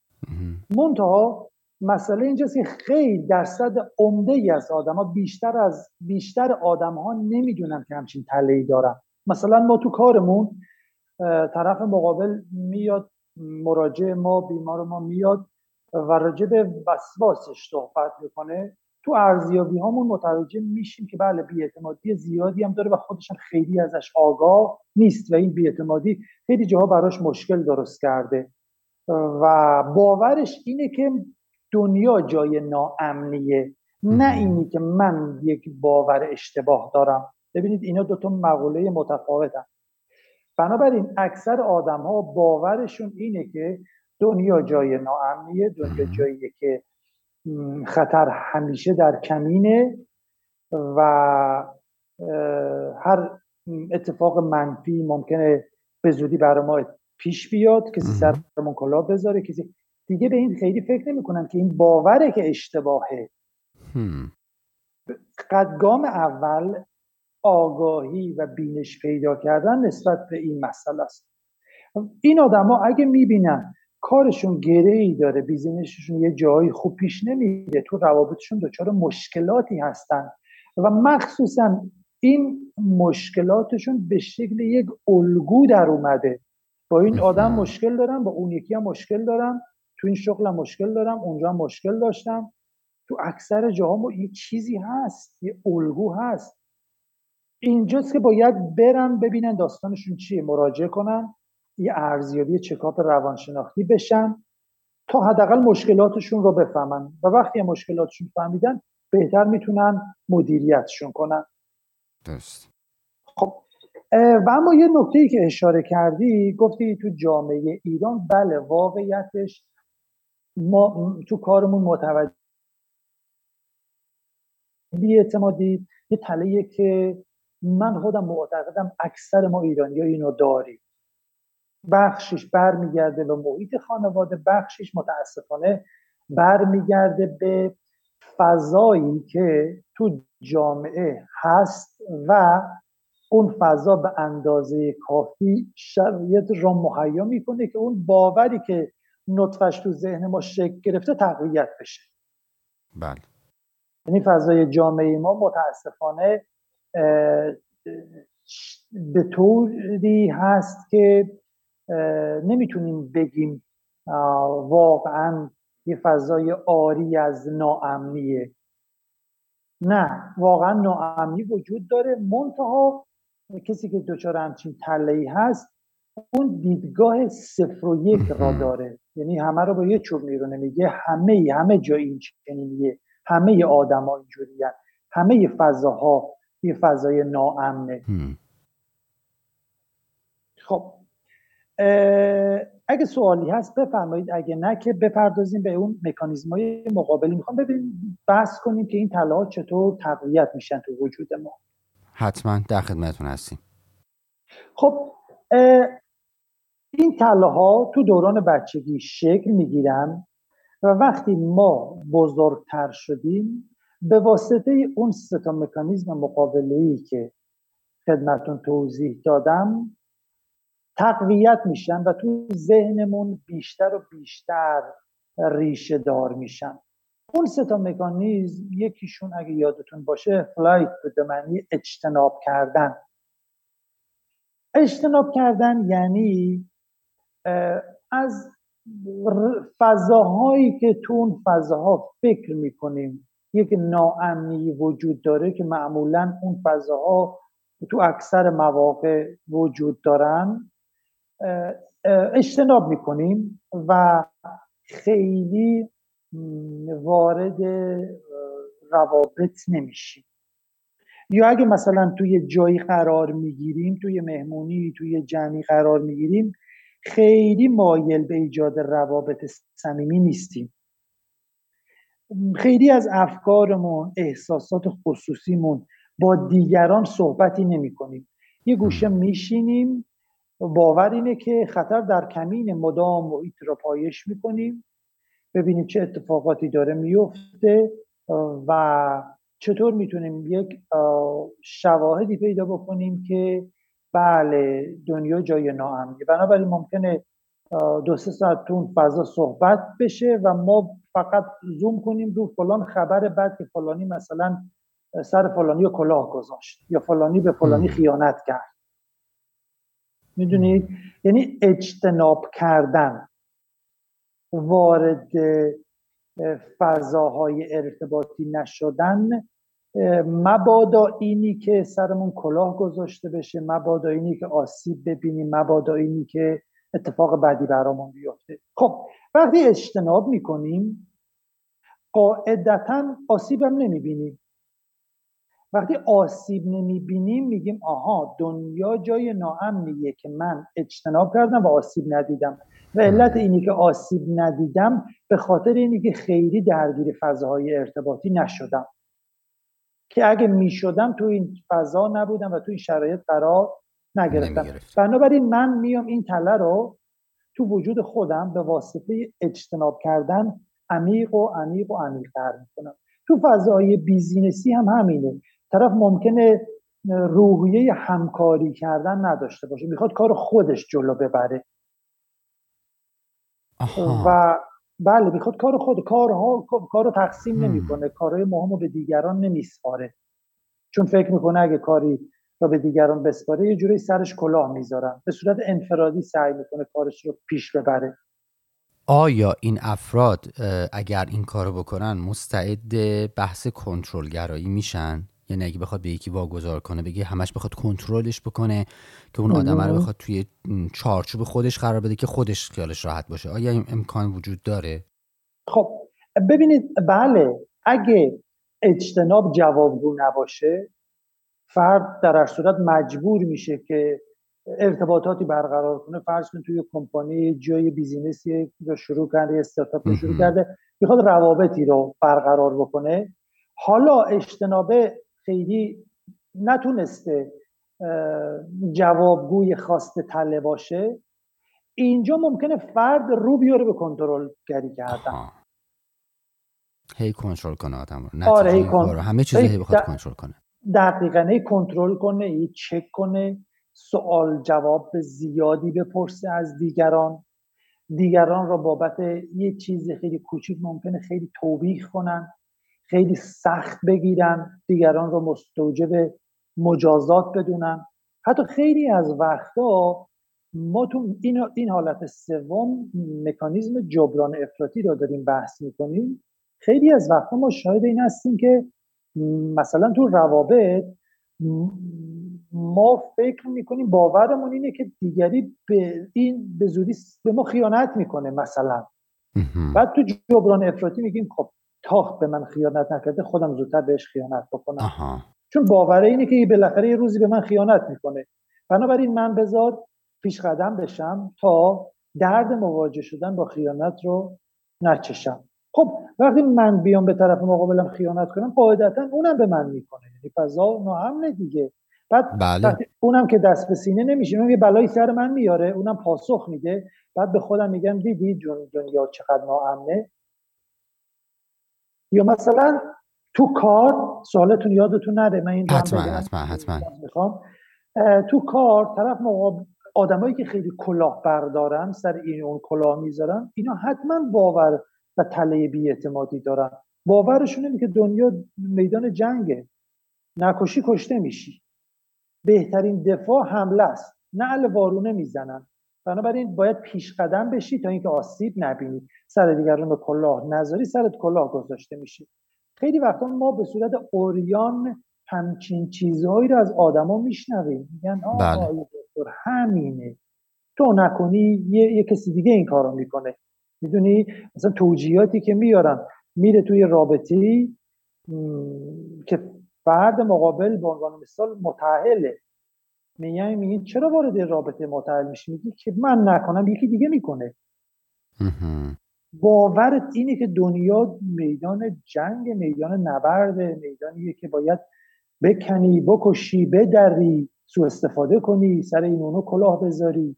B: منتها مسئله اینجاست که خیلی درصد عمده ای از آدم ها بیشتر از بیشتر آدم ها نمی‌دونن که همچین تله دارن. مثلا ما تو کارمون طرف مقابل میاد مراجع ما بیمار ما میاد و راجع به وسواسش صحبت می‌کنه. تو ارزیابی هامون متوجه میشیم که بله بیاعتمادی زیادی هم داره و خودش خیلی ازش آگاه نیست و این بیاعتمادی خیلی جاها براش مشکل درست کرده. و باورش اینه که دنیا جای ناامنیه. نه اینی که من یک باور اشتباه دارم. ببینید اینا دوتا مقوله متفاوتن. بنابراین اکثر آدم ها باورشون اینه که دنیا جای ناامنیه دنیا جاییه که خطر همیشه در کمینه و هر اتفاق منفی ممکنه به زودی برای ما پیش بیاد. کسی سرمون کلا بذاره کسی دیگه به این خیلی فکر نمی‌کنن که این باوره که اشتباهه. قدگام اول آگاهی و بینش پیدا کردن نسبت به این مسئله است. این آدما اگه می‌بینن کارشون گره ای داره بیزینسشون یه جایی خوب پیش نمیره تو روابطشون دچار مشکلاتی هستن و مخصوصا این مشکلاتشون به شکل یک الگو در اومده. با این آدم مشکل دارم با اون یکی هم مشکل دارم تو این شغلم مشکل دارم اونجا مشکل داشتم. تو اکثر جاها یه چیزی هست یه الگو هست. اینجاست که باید برن ببینن داستانشون چیه مراجعه کنن یه ارزیابی چکاپ روانشناختی بشن تا حداقل مشکلاتشون رو بفهمن. و وقتی مشکلاتشون فهمیدن بهتر می‌تونن مدیریتشون کنن.
A: درست.
B: خب و اما یه نکته ای که اشاره کردی گفتی تو جامعه ایران بله واقعیتش ما تو کارمون متوجه اعتمادی یه تله که من خودم معتقدم اکثر ما ایرانی ها اینو داریم. بخشش برمیگرده به محیط خانواده بخشش متاسفانه برمیگرده به فضایی که تو جامعه هست و اون فضا به اندازه کافی شرایط را مهیا می‌کنه که اون باوری که نطفش تو ذهن ما شکل گرفته تقویت بشه.
A: بله.
B: یعنی فضای جامعه ما متاسفانه به طوری هست که نمی‌تونیم بگیم واقعا یه فضای آری از ناامنیه. نه واقعا ناامنی وجود داره. منتها کسی که دچار همچین تله هست اون دیدگاه صفر و یک را داره. یعنی همه رو با یه چوب میرونه میگه همه همه جا این چنینیه همه آدما اینجوری همه فضاها یه فضای ناامنه. خب اگه سوالی هست بفرمایید اگه نه که بپردازیم به اون مکانیزم های مقابلی. می‌خوام ببینیم بحث کنیم که این طلاها چطور تقویت میشن تو وجود ما.
A: حتما در خدمتتون هستیم.
B: خب این تله ها تو دوران بچگی شکل می‌گیرن و وقتی ما بزرگتر شدیم به واسطه اون ستا مکانیزم مقابله ای که خدمتون توضیح دادم تقویت میشن و تو ذهنمون بیشتر و بیشتر ریشه دار میشن. اون سه تا مکانیزم یکیشون اگه یادتون باشه فلایت به معنی اجتناب کردن. اجتناب کردن یعنی از فضاهایی که تو اون فضاها فکر می‌کنیم یک ناامنی وجود داره که معمولا اون فضاها تو اکثر مواقع وجود دارن اجتناب می‌کنیم و خیلی وارد روابط نمیشیم. یا اگه مثلا توی جایی قرار می‌گیریم توی مهمونی توی جمعی قرار می‌گیریم خیلی مایل به ایجاد روابط صمیمی نیستیم. خیلی از افکارمون احساسات خصوصیمون با دیگران صحبتی نمی کنیم یه گوشه میشینیم. باور اینه که خطر در کمین مدام محیط را پایش می‌کنیم. ببینیم چه اتفاقاتی داره میفته و چطور می‌تونیم یک شواهدی پیدا بکنیم که بله دنیا جای ناامنی. بنابراین ممکنه دو سه ساعت تو اون فضا صحبت بشه و ما فقط زوم کنیم رو فلان خبر بعد که فلانی مثلا سر فلانی رو کلاه گذاشت یا فلانی به فلانی خیانت کرد. می‌دونید یعنی اجتناب کردن وارد فضاهای ارتباطی نشدن مبادا اینی که سرمون کلاه گذاشته بشه مبادا اینی که آسیب ببینیم مبادا اینی که اتفاق بعدی برامون بیفته. خب وقتی اجتناب می‌کنیم قاعدتا آسیب هم نمی‌بینیم. وقتی آسیب نمی‌بینیم میگیم آها دنیا جای ناامنیه که من اجتناب کردم و آسیب ندیدم. و علت اینی که آسیب ندیدم به خاطر اینی که خیلی درگیر فضاهای ارتباطی نشدم. که اگه می‌شدم تو این فضا نبودم و تو این شرایط قرار نگرفتم. بنابراین من میام این تله رو تو وجود خودم به واسطه اجتناب کردن عمیق و عمیق و عمیقتر می‌کنم. تو فضای بیزینسی هم همینه. طرف ممکنه روحیه همکاری کردن نداشته باشه. می‌خواد کار خودش جلو ببره. و بله می‌خواد کار خود کارها کارو تقسیم نمی‌کنه کارهای مهم رو به دیگران نمیسپاره. چون فکر می‌کنه اگه کاری را به دیگران بسپاره یه جوری سرش کلاه می‌ذارن. به صورت انفرادی سعی می‌کنه کارش رو پیش ببره.
A: آیا این افراد اگر این کارو بکنن مستعد بحث کنترلگرایی میشن؟ یعنی اگه بخواد به یکی واگذار کنه بگه همش بخواد کنترلش بکنه که اون آدم رو بخواد توی چارچوب خودش قرار بده که خودش خیالش راحت باشه. آیا این امکان وجود داره؟
B: خب ببینید بله اگه اجتناب جوابگو نباشه فرد در هر صورت مجبور میشه که ارتباطاتی برقرار کنه. فرض کن توی کمپانی جای بیزینسی رو شروع کرده استارتاپ رو شروع کرده می‌خواد روابطی رو برقرار بکنه. حالا اجتنابه خیلی نتونسته جوابگوی خواسته تله باشه. اینجا ممکنه فرد رو بیاره به کنترل گری کردن.
A: هی کنترل کنه آدم رو.
B: آره هی
A: همه چیز هی بخواد کنترل کنه.
B: دقیقا هی کنترل کنه هی چک کنه سوال جواب زیادی بپرسه از دیگران. دیگران را بابت یه چیز خیلی کوچیک ممکنه خیلی توبیخ کنن. خیلی سخت بگیرن دیگران رو مستوجب مجازات بدونن. حتی خیلی از وقتا ما تو این, این حالت سوم مکانیزم جبران افراطی رو داریم بحث می‌کنیم. خیلی از وقتا ما شاهد این هستیم که مثلا تو روابط ما فکر می‌کنیم باورمون اینه که دیگری به این به زودی به ما خیانت می‌کنه مثلا. بعد تو جبران افراطی میگیم خب تاخت به من خیانت نکرده خودم زودتر بهش خیانت بکنم. چون باوره اینه که بالاخره یه روزی به من خیانت می‌کنه. بنابراین من بذار پیش قدم بشم تا درد مواجه شدن با خیانت رو نچشم. خب وقتی من بیام به طرف مقابلم خیانت کنم قاعدتا اونم به من می‌کنه. یعنی فضا ناامنه دیگه. بعد
A: بله.
B: اونم که دست به سینه نمیشه یه بلایی سر من میاره اونم پاسخ میده. بعد به خودم میگم دیدی دنیا چقدر ناامنه؟ یا مثلا تو کار سوالتون یادتون نره من این
A: حتما حتما حتما.
B: می‌خوام. تو کار طرف مقابل آدمایی که خیلی کلاه بردارن سر این اون کلاه می‌ذارن اینا حتما باور و تله بیاعتمادی دارن. باورشون اینه که دنیا میدان جنگه. نکشی کشته میشی. بهترین دفاع حمله است. نه وارونه می‌زنن. بنابراین باید پیش قدم بشی تا اینکه آسیب نبینی. سر دیگران به کلاه نذاری سرت کلاه گذاشته میشه خیلی وقتا ما به صورت اوریان همچین چیزهایی رو از آدما میشنویم. میگن آقا بله. همینه. تو نکنی یه, یه کسی دیگه این کارو می‌کنه. می‌دونی؟ مثلا توجیهاتی که میارن. میره توی رابطی که فرد مقابل به عنوان مثال متعهله. میگن میگن چرا وارد رابطه متعهل میشی؟ میگی که من نکنم یکی دیگه می‌کنه. باورت اینه که دنیا میدان جنگ میدان نبرد میدانیه که باید بکنی بکشی بدری سو استفاده کنی سر این اونو کلاه بذاری.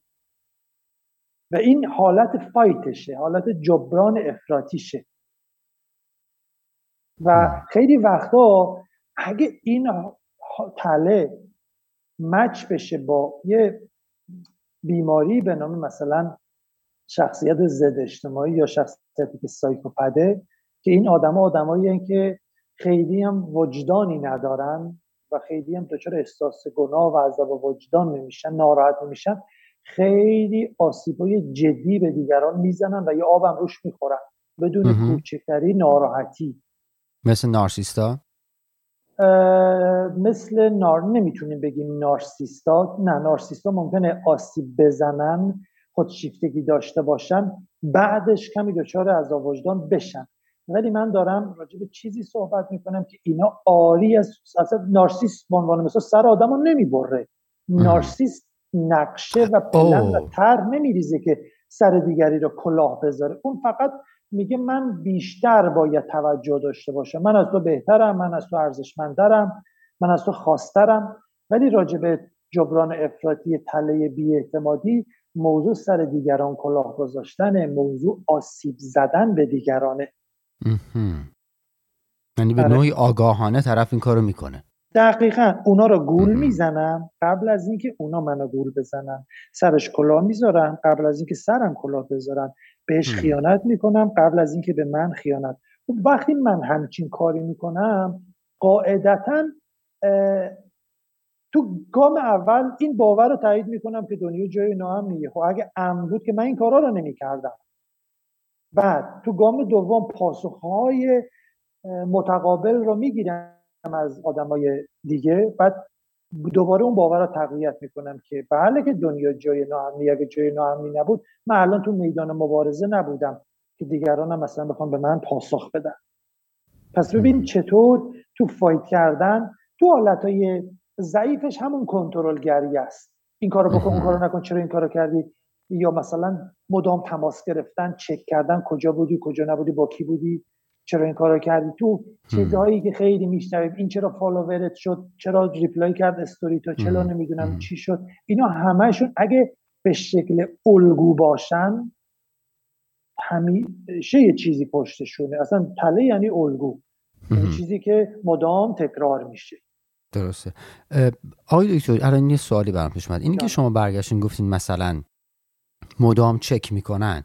B: و این حالت فایتشه حالت جبران افراتیشه و خیلی وقتا اگه این تله مچ بشه با یه بیماری به نام مثلا شخصیت ضد اجتماعی یا شخصیتی که سایکوپده که این آدم آدمایی که خیلی هم وجدانی ندارن و خیلی هم دچار احساس گناه و عذاب وجدان نمیشن ناراحت نمیشن. خیلی آسیبای جدی به دیگران می‌زنن و یه آبم روش می‌خورن. بدون کوچکتری ناراحتی.
A: مثل نارسیستا؟
B: مثل نار نمی‌تونیم بگیم نارسیستا. نه نارسیستا ممکنه آسیب بزنن خودشیفتگی داشته باشن بعدش کمی دچار از وجدان بشن. ولی من دارم راجع به چیزی صحبت می‌کنم که اینا عالی از اصلا نارسیس به عنوان مثلا سر آدم رو نمی‌بره. نارسیس نقشه و پلن و تر نمیریزه که سر دیگری رو کلاه بذاره. اون فقط میگه من بیشتر باید توجه داشته باشم. من از تو بهترم من از تو ارزشمندترم من از تو خواسترم. ولی راجع به جبران افراطی تله بیاعتمادی موضوع سر دیگران کلاه گذاشتن موضوع آسیب زدن به دیگرانه.
A: یعنی به آره. نوعی آگاهانه طرف این کارو می‌کنه.
B: دقیقا. اونا رو گول می‌زنم قبل از اینکه اونا منو گول بزنن. سرش کلاه می‌ذارن قبل از اینکه سرم کلاه بذارن. بهش خیانت می‌کنم قبل از اینکه به من خیانت. خب وقتی من همچین کاری می‌کنم قاعدتا تو گام اول این باور رو تایید می‌کنم که دنیا جای ناامنیه خب اگه امن بود که من این کارا رو نمی‌کردم. بعد تو گام دوم پاسخهای متقابل رو می‌گیرم از آدمای دیگه. بعد دوباره اون باور رو تقویت می‌کنم که بله که دنیا جای ناامنی اگه جای ناامنی نبود من الان تو میدان مبارزه نبودم که دیگران هم مثلا بخوام به من پاسخ بدن. پس ببین چطور تو fight کردن تو حالتهای ضعیفش همون کنترلگری است. این کارو بکن اون کارو نکن چرا این کارو کردی؟ یا مثلا مدام تماس گرفتن چک کردن کجا بودی کجا نبودی با کی بودی؟ چرا این کارو کردی؟ تو چیزهایی که خیلی میشنویم این چرا follower ت شد؟ چرا reply کرد استوری تو؟ چرا نمی‌دونم چی شد؟ اینا همهشون اگه به شکل الگو باشن همیشه یه چیزی پشتشونه اصلا تله یعنی الگو. یعنی چیزی که مدام تکرار میشه.
A: درسته. آقای دکتر الان یه سوالی برام پیش اومد. اینی که شما برگشتین گفتین مثلا مدام چک می‌کنن.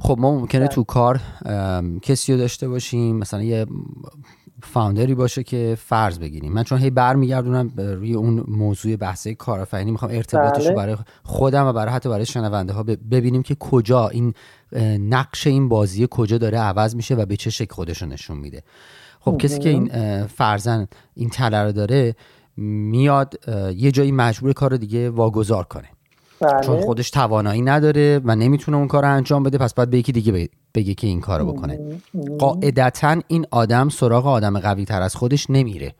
A: خب ما ممکنه تو کار کسی رو داشته باشیم مثلا یه فاوندری باشه که فرض بگیریم. من چون هی برمیگردونم روی اون موضوع بحثه کارآفرینی می‌خوام ارتباطش رو بله. برای خودم و برای حتی برای شنونده ها ببینیم که کجا این نقش این بازی کجا داره عوض میشه و به چه شکل خودش رو نشون میده. خب کسی که این فرزن این تله رو داره میاد یه جایی مجبور کار دیگه واگذار کنه. بله. چون خودش توانایی نداره و نمی‌تونه اون کار رو انجام بده پس باید به یکی دیگه بگه که این کارو بکنه. قاعدتا این آدم سراغ آدم قوی تر از خودش نمیره.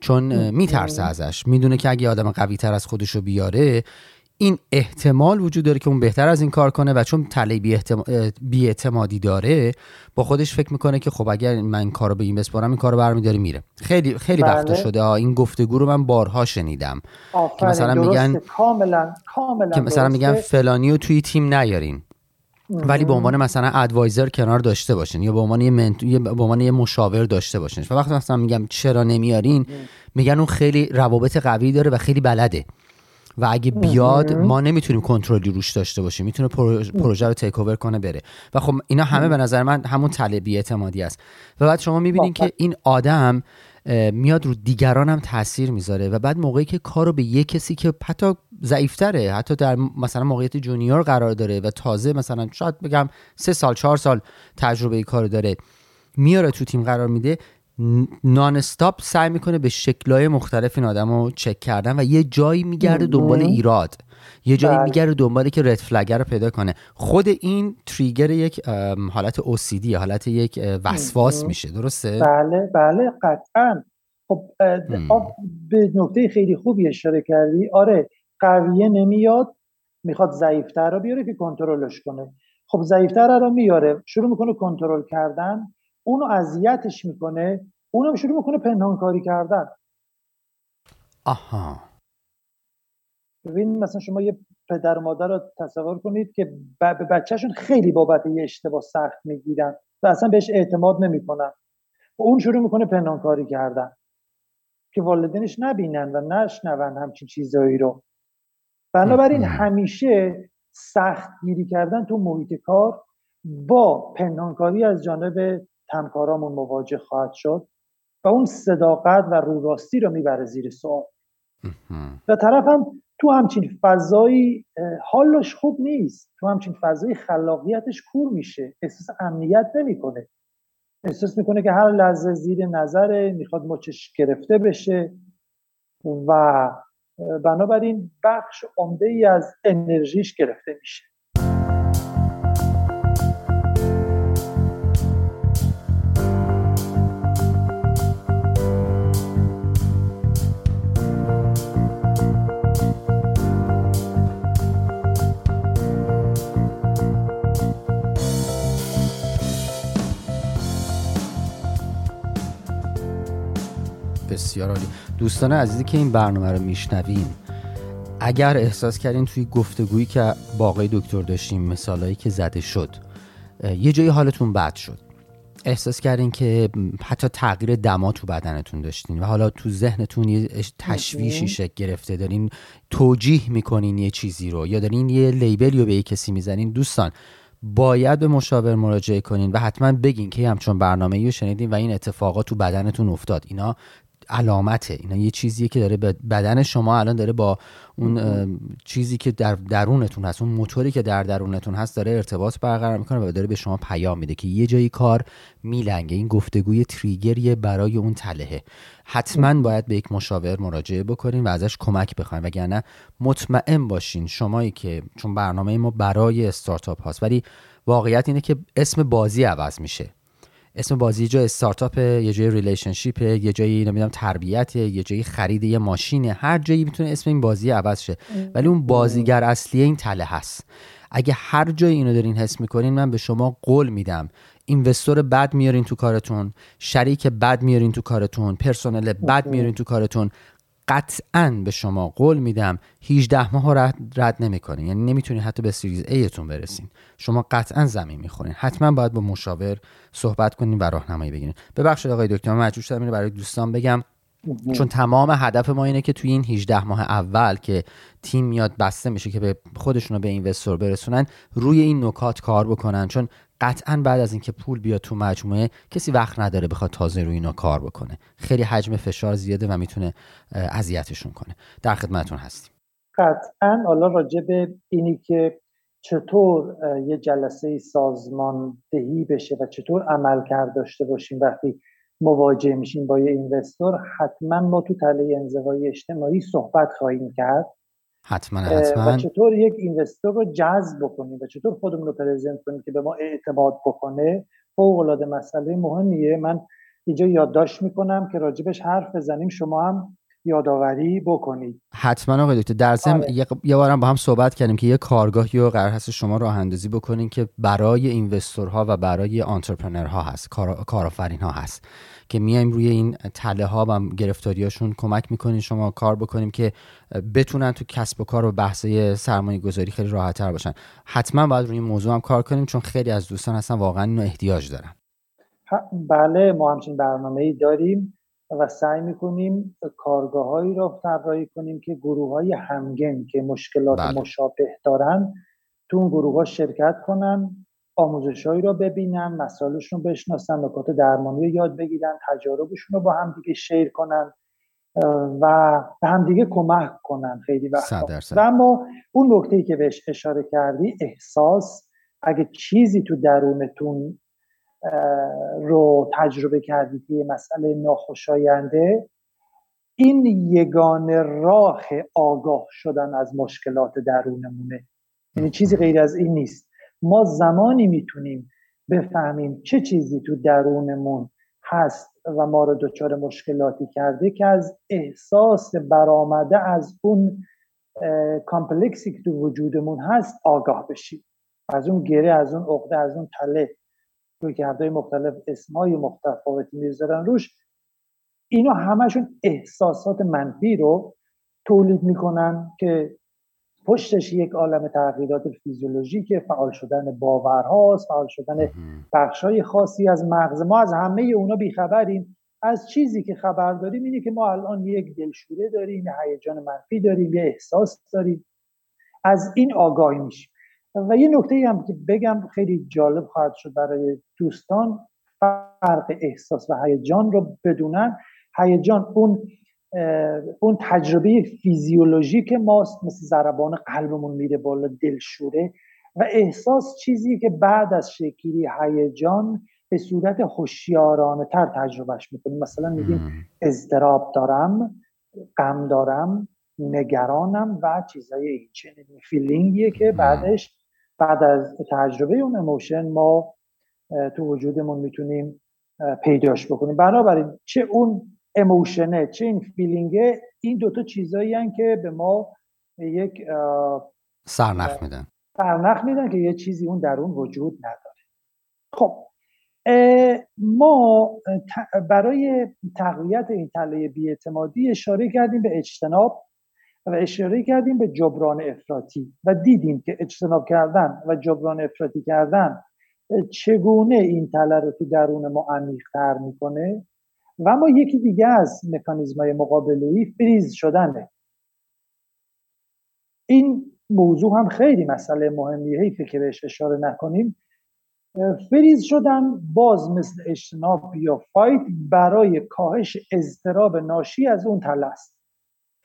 A: چون میترسه ازش. می‌دونه که اگه آدم قوی تر از خودش رو بیاره این احتمال وجود داره که اون بهتر از این کار کنه و چون تله بی, اعتمادی داره با خودش فکر می‌کنه که خب اگر من این کارو به این بسپارم این کارو برمیداره میره. خیلی خیلی بله. شده. این گفتگو رو من بارها شنیدم.
B: که مثلا میگن کاملا کاملا
A: که مثلا میگن فلانی رو توی تیم نیارین ولی به عنوان مثلا ادوایزر کنار داشته باشین یا به عنوان یه, منت... به عنوان یه مشاور داشته باشین. و وقتی مثلا میگم چرا نمیارین میگن اون خیلی روابط قوی داره و خیلی بلده. و اگه بیاد ما نمی‌تونیم کنترلی روش داشته باشیم. می‌تونه پروژه رو تیک اوور کنه بره. و خب اینا همه به نظر من همون طلبی اعتمادی است. و بعد شما می‌بینین که این آدم میاد رو دیگران هم تاثیر می‌ذاره. و بعد موقعی که کار رو به یه کسی که حتی ضعیفتره حتی در مثلا موقعیت جونیور قرار داره و تازه مثلا شاید بگم سه سال چهار سال تجربه کار داره میاره تو تیم قرار میده نان استاپ سعی می‌کنه به شکلهای مختلف این آدم رو چک کردن و یه جایی میگرده دنبال ایراد. یه جایی بله. میگرده دنبال که رد فلگر رو پیدا کنه. خود این تریگر یک حالت OCD حالت یک وسواس میشه. درسته؟
B: بله بله قطعا. خب به نکته خیلی خوبی اشاره کردی. آره قویه نمیاد می‌خواد ضعیفتر رو بیاره که کنترلش کنه. خب ضعیفتر رو میاره. شروع می‌کنه کنترل کردن. اونو اذیتش می‌کنه اونم شروع می‌کنه پنهانکاری کردن.
A: آها.
B: ببین مثلا شما یه پدر و مادر رو تصور کنید که به بچهشون خیلی بابت یه اشتباه سخت می‌گیرن و اصلا بهش اعتماد نمی‌کنن. و اون شروع می‌کنه پنهانکاری کردن. که والدینش نبینن و نشنون همچین چیزایی رو. بنابراین همیشه سخت گیری کردن تو محیط کار با پنهانکاری از جانب همکارامون مواجه خواهد شد و اون صداقت و روراستی رو می‌بره زیر سوال. و طرف هم تو همچین فضایی حالش خوب نیست. تو همچین فضایی خلاقیتش کور میشه. احساس امنیت نمی‌کنه. احساس می‌کنه که هر لحظه زیر نظره می‌خواد مچش گرفته بشه و بنابراین بخش عمده ای از انرژیش گرفته میشه.
A: بسیار عالی. دوستان عزیزی که این برنامه رو میشنوین اگر احساس کردین توی گفتگویی که با آقای دکتر داشتیم مثالایی که زده شد یه جایی حالتون بد شد. احساس کردین که حتی تغییر دما تو بدنتون داشتین و حالا تو ذهنتون یه تشویشی شکل گرفته دارین توجیه می‌کنین یه چیزی رو یا دارین یه لیبلی رو به یه کسی می‌زنین. دوستان باید به مشاور مراجعه کنین و حتما بگین که همچون برنامه رو شنیدین و این اتفاقات تو بدنتون افتاد. اینا علامته. اینا یه چیزیه که داره بدن شما الان داره با اون چیزی که در درونتون هست اون موتوری که در درونتون هست داره ارتباط برقرار می‌کنه و داره به شما پیام میده که یه جایی کار میلنگه. این گفتگوی تریگریه برای اون تلهه. حتما باید به یک مشاور مراجعه بکنین و ازش کمک بخواین. وگرنه مطمئن باشین شمایی که چون برنامه ما برای استارتاپ هاست ولی واقعیت اینه که اسم بازی عوض میشه. اسم بازی یه جای استارتاپ یه جای relationship یه جایی نمی‌دونم تربیت یه جایی خرید یه ماشینه هر جایی می‌تونه اسم این بازی عوض شه. ولی اون بازیگر اصلی این تله هست. اگه هر جایی اینو دارین حس می‌کنین من به شما قول میدم. investor بد میارین تو کارتون شریک بد میارین تو کارتون پرسنل بد میارین تو کارتون. قطعا به شما قول میدم 18 ماه رد, رد نمی‌کنین. یعنی نمی‌تونین حتی به series A تون برسین. شما قطعا زمین می‌خورین. حتما باید با مشاور صحبت کنین و راهنمایی بگیرین. ببخشید آقای دکتر من مجبور شدم اینو برای دوستان بگم. چون تمام هدف ما اینه که توی این 18 ماه اول که تیم میاد بسته میشه که به خودشون رو به اینوستور برسونن روی این نکات کار بکنن. چون قطعا بعد از اینکه پول بیاد تو مجموعه کسی وقت نداره بخواد تازه روی اینا کار بکنه. خیلی حجم فشار زیاده و می‌تونه اذیتشون کنه. در خدمتتون هستیم.
B: قطعا. حالا راجع به اینی که چطور یه جلسه سازماندهی بشه و چطور عمل کرد داشته باشیم وقتی مواجه میشیم با یه اینوستور حتما ما تو تله انزوای اجتماعی صحبت خواهیم کرد.
A: حتما حتما.
B: و چطور یک اینوستور رو جذب بکنیم و چطور خودمون رو پرزنت کنیم که به ما اعتماد بکنه فوق العاده مسئله مهمیه. من اینجا یادداشت می‌کنم که راجبش حرف بزنیم. شما هم یادآوری بکنید.
A: حتما آقای دکتر. در ضمن آره. یه بارم با هم صحبت کردیم که یه کارگاهی رو قرار هست شما راه اندازی بکنین که برای اینوستورها و برای آنترپرنرها هست کارآفرین ها هست که میایم روی این تله ها و گرفتاریاشون کمک می‌کنین شما کار بکنیم که بتونن تو کسب و کار و بحثه سرمایه گذاری خیلی راحت تر باشن. حتما باید روی این موضوع هم کار کنیم چون خیلی از دوستان هستن واقعا اینو احتیاج دارن.
B: بله ما همچین برنامه ای داریم. و سعی می‌کنیم کارگاه رو طراحی کنیم که گروه های همگن که مشکلات بله. مشابه دارن تو اون گروه ها شرکت کنن آموزش هایی رو ببینن مسائلشون رو بشناسن نکات درمانی رو یاد بگیرن تجاربشون رو با همدیگه شیر کنن و به همدیگه کمک کنن خیلی وقتا و اما اون نکته ای که بهش اشاره کردی احساس اگه چیزی تو درونتون رو تجربه کردید که مسئله ناخوشاینده این یگان راه آگاه شدن از مشکلات درونمونه. یعنی چیزی غیر از این نیست. ما زمانی می‌تونیم بفهمیم چه چیزی تو درونمون هست و ما رو دچار مشکلاتی کرده که از احساس برآمده از اون کامپلکسی که تو وجودمون هست آگاه بشیم. از اون گره از اون عقده از اون تله. روی کرده مختلف اسمای متفاوتی می‌ذارن روش اینا همشون احساسات منفی رو تولید می‌کنن که پشتش یک عالم تغییرات فیزیولوژیک فعال شدن باورهاست فعال شدن بخشای خاصی از مغز ما از همه اونا بیخبریم. از چیزی که خبر داریم اینه که ما الان یک دلشوره داریم یه هیجان منفی داریم یه احساس داریم. از این آگاهی میشیم. و یه نکته هم که بگم خیلی جالب خواهد شد برای دوستان فرق احساس و هیجان رو بدونن. هیجان اون اون تجربه فیزیولوژیک ماست مثل ضربان قلبمون میره بالا دلشوره و احساس چیزی که بعد از شکلی هیجان به صورت هوشیارانه تر تجربهش می‌کنیم مثلا میگیم اضطراب دارم غم دارم نگرانم و چیزای این چنین فیلینگیه که بعدش بعد از تجربه اون اموشن ما تو وجودمون می‌تونیم پیداش بکنیم. بنابراین چه اون اموشنه چه این فیلینگه این دوتا چیزایی هن که به ما یک
A: سرنخ میدن.
B: سرنخ میدن که یه چیزی اون در اون وجود نداره. خب ما برای تقویت این تله بیاعتمادی اشاره کردیم به اجتناب. و اشاره کردیم به جبران افراطی و دیدیم که اجتناب کردن و جبران افراطی کردن چگونه این تله رو تو درون ما عمیق‌تر می‌کنه؟ و اما یکی دیگه از مکانیزم های مقابله فریز شدنه. این موضوع هم خیلی مسئله مهمیه حیفه که بهش اشاره نکنیم. فریز شدن باز مثل اجتناب یا فایت برای کاهش اضطراب ناشی از اون تله است.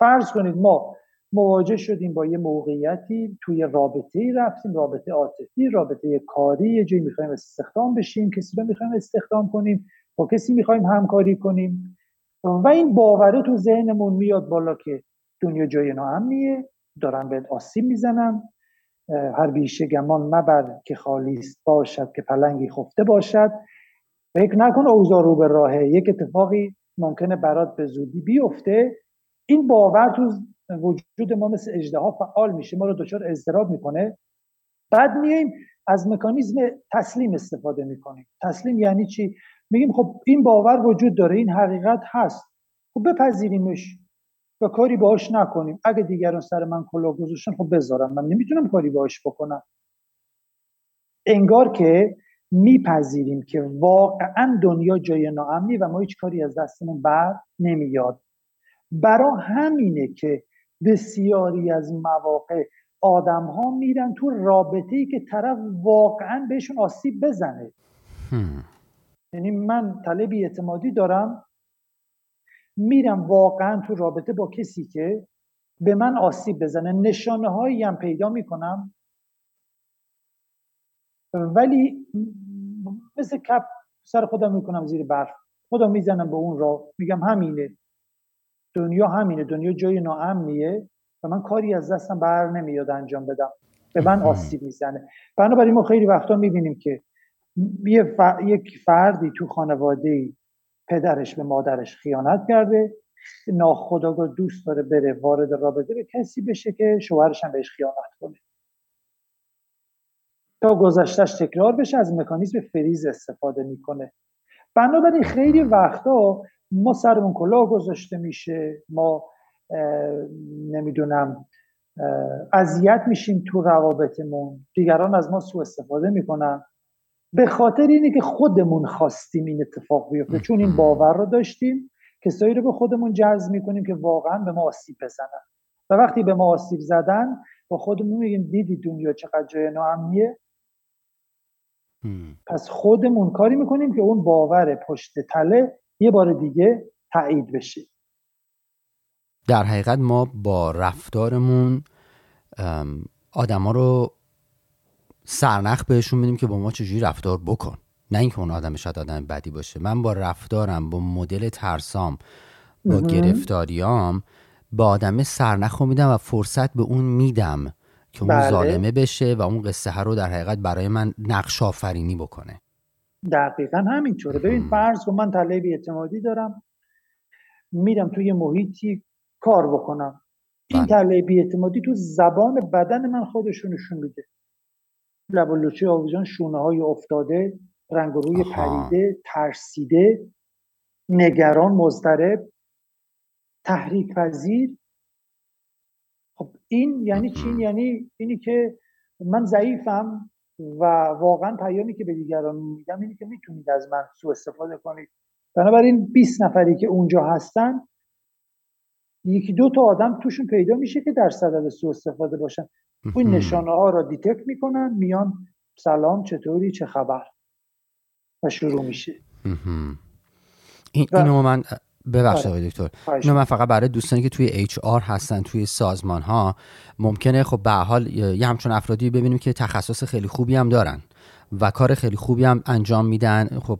B: فرض کنید ما مواجه شدیم با یه موقعیتی توی رابطه ای رفتیم رابطه عاطفی رابطه کاری یه جایی می‌خوایم استخدام بشیم کسی رو می‌خوایم استخدام کنیم با کسی می‌خوایم همکاری کنیم. و این باوره تو ذهنمون میاد بالا که دنیا جای ناامنیه دارن به آسیب می‌زنن. هر بیشه گمان مبر که خالیست باشد که پلنگی خفته باشد. فکر نکن اوضاع رو به راهه. یک اتفاقی ممکنه برات به زودی بیفته. این باور تو وجود ما مثل اجده فعال میشه ما رو دچار اضطراب می‌کنه. بعد میایم از مکانیزم تسلیم استفاده می‌کنیم. تسلیم یعنی چی؟ میگیم خب این باور وجود داره این حقیقت هست. خب بپذیریمش و کاری باهاش نکنیم. اگه دیگران سر من کلاه گذاشتن خب بذارم. من نمی‌تونم کاری باهاش بکنم. انگار که میپذیریم که واقعا دنیا جای ناامنی و ما هیچ کاری از دستمون بر نمیاد. برا همینه که بسیاری از مواقع آدم ها میرن تو رابطه ای که طرف واقعا بهشون آسیب بزنه. یعنی من طلب اعتمادی دارم میرم واقعا تو رابطه با کسی که به من آسیب بزنه. نشانه هایی هم پیدا می‌کنم. ولی مثل کپ سر خودم می‌کنم زیر برف. خودم می‌زنم به اون را میگم همینه. دنیا همینه دنیا جای ناامنیه و من کاری از دستم بر نمیاد انجام بدم. به من آسیب می‌زنه. بنابراین ما خیلی وقتا می‌بینیم که یه یک فردی تو خانواده پدرش به مادرش خیانت کرده ناخداگاه دوست داره بره وارد رابطه به کسی بشه که شوهرش هم بهش خیانت کنه. تا گذشتش تکرار بشه از مکانیزم فریز استفاده می‌کنه. بنابراین خیلی وقتا ما سرمون کلاه گذاشته میشه. ما نمی‌دونم اذیت میشیم تو روابطمون. دیگران از ما سوء استفاده می‌کنن. به خاطر اینه که خودمون خواستیم این اتفاق بیفته. چون این باور رو داشتیم کسایی رو به خودمون جذب می‌کنیم که واقعا به ما آسیب بزنن. و وقتی به ما آسیب زدن با خودمون میگیم دیدی دنیا چقدر جای ناامنیه پس خودمون کاری می‌کنیم که اون باور پشت تله یه بار دیگه تایید بشه.
A: در حقیقت ما با رفتارمون آدما رو سرنخ بهشون میدیم که با ما چجوری رفتار بکن. نه اینکه اون آدم شاید آدم بدی باشه. من با رفتارم با مدل ترسام با گرفتاریام با آدم سرنخ رو میدم و فرصت به اون میدم که اون بله. ظالمه بشه و اون قصه ها رو در حقیقت برای من نقش آفرینی بکنه.
B: دقیقا همینطوره ببین فرض کن من طلب اعتمادی دارم. میرم توی محیطی کار بکنم. این طلب اعتمادی تو زبان بدن من خودشونشون میده. لب و لوچه آویزان شونه های افتاده رنگ روی پریده ترسیده نگران مضطرب تحریک پذیر خب این یعنی چی؟ یعنی اینی که من ضعیفم. و واقعا پیامی که به دیگران میدم اینی که می‌تونید از من سوء استفاده کنید. بنابراین 20 نفری که اونجا هستن یکی دو تا آدم توشون پیدا میشه که در صدد سوء استفاده باشن. اون نشانه ها را detect می‌کنن میان سلام چطوری چه خبر؟ و شروع میشه.
A: این اینو من ببخشید آقای دکتر. اینو من فقط برای دوستانی که توی HR هستن توی سازمان ها ممکنه خب به حال یه همچون افرادی ببینیم که تخصص خیلی خوبی هم دارن. و کار خیلی خوبی هم انجام میدن. خب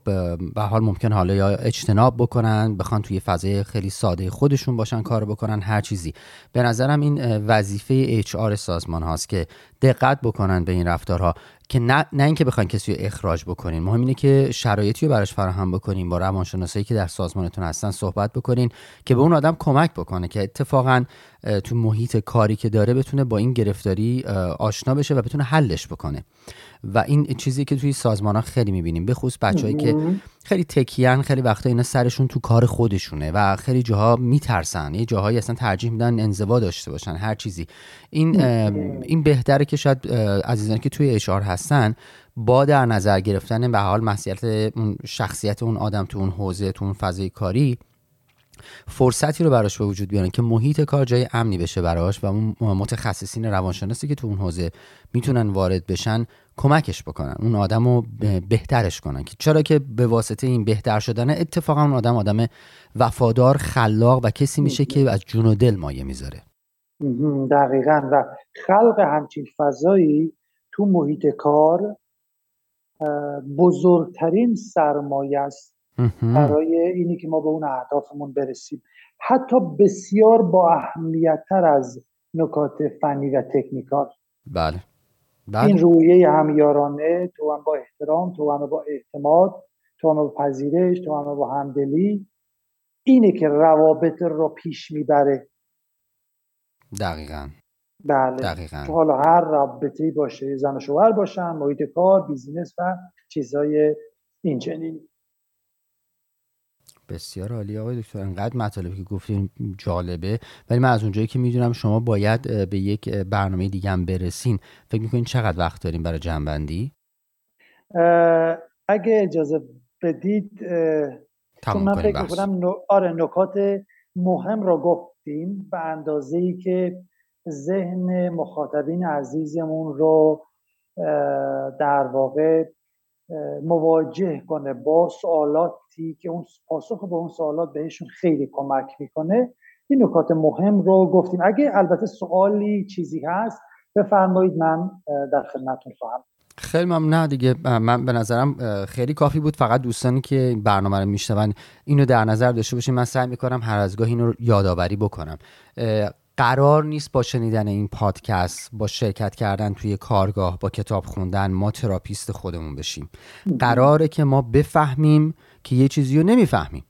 A: به حال ممکن حالا یا اجتناب بکنن بخوان توی فضای خیلی ساده خودشون باشن کار بکنن هر چیزی. به نظرم این وظیفه آر سازمان هاست که دقت بکنن به این رفتارها. که نه, نه اینکه بخواین کسی رو اخراج بکنین. مهم اینه که شرایطی رو براش فراهم بکنین. با روانشناسایی که در سازمانتون هستن صحبت بکنین که به اون آدم کمک بکنه که اتفاقا تو محیط کاری که داره بتونه با این گرفتاری آشنا بشه و بتونه حلش بکنه. و این چیزی که توی سازمان ها خیلی می‌بینیم. به خصوص بچههایی که خیلی تکیان خیلی وقتا اینا سرشون تو کار خودشونه و خیلی جاها میترسن. یه جاهایی اصلا ترجیح میدن انزوا داشته باشن هر چیزی. این این بهتره که شاید عزیزان که توی اشار هستن با در نظر گرفتن به حال مسئولیت اون شخصیت اون آدم تو اون حوزه تو اون فضای کاری فرصتی رو براش به وجود بیارن که محیط کار جای امنی بشه براش و اون متخصصین روانشناسی که تو اون حوزه می‌تونن وارد بشن کمکش بکنن. اون آدم رو بهترش کنن که چرا که به واسطه این بهتر شدن اتفاقا اون آدم آدم وفادار خلاق و کسی میشه که از جون و دل مایه می‌ذاره.
B: دقیقا. و خلق همچین فضایی تو محیط کار بزرگترین سرمایه است برای اینی که ما به اون اهدافمون برسیم. حتی بسیار با اهمیت تر از نکات فنی و تکنیکال.
A: بله.
B: بله. این رویه همیارانه تو هم با احترام تو هم با اعتماد تو هم با پذیرش تو هم با همدلی اینه که روابط رو پیش می‌بره.
A: دقیقا.
B: بله. دقیقا. حالا هر رابطه‌ای باشه زن و شوهر باشن محیط کار بیزینس و چیزهای اینچنینی.
A: بسیار عالی آقای دکتر. انقدر مطالبی که گفتیم جالبه. ولی من از اونجایی که می‌دونم شما باید به یک برنامه دیگه هم برسین. فکر می‌کنین چقدر وقت داریم برای جنبندی؟
B: اگه اجازه بدید من فکر می‌کنم آره نکات مهم را گفتیم. به اندازه ای که ذهن مخاطبین عزیزمون رو در واقع مواجه کنه با سوالاتی که اون پاسخ به اون سوالات بهشون خیلی کمک می‌کنه. این نکات مهم رو گفتیم. اگه البته سوالی چیزی هست بفرمایید من در خدمتتون خواهم.
A: خیلی ممنون. دیگه من به نظرم خیلی کافی بود. فقط دوستانی که برنامه رو میشنون اینو در نظر داشته باشین. من سعی می‌کنم هر از گاه اینو یادآوری بکنم. قرار نیست با شنیدن این پادکست با شرکت کردن توی کارگاه با کتاب خوندن ما تراپیست خودمون بشیم. قراره که ما بفهمیم که یه چیزی رو نمی‌فهمیم.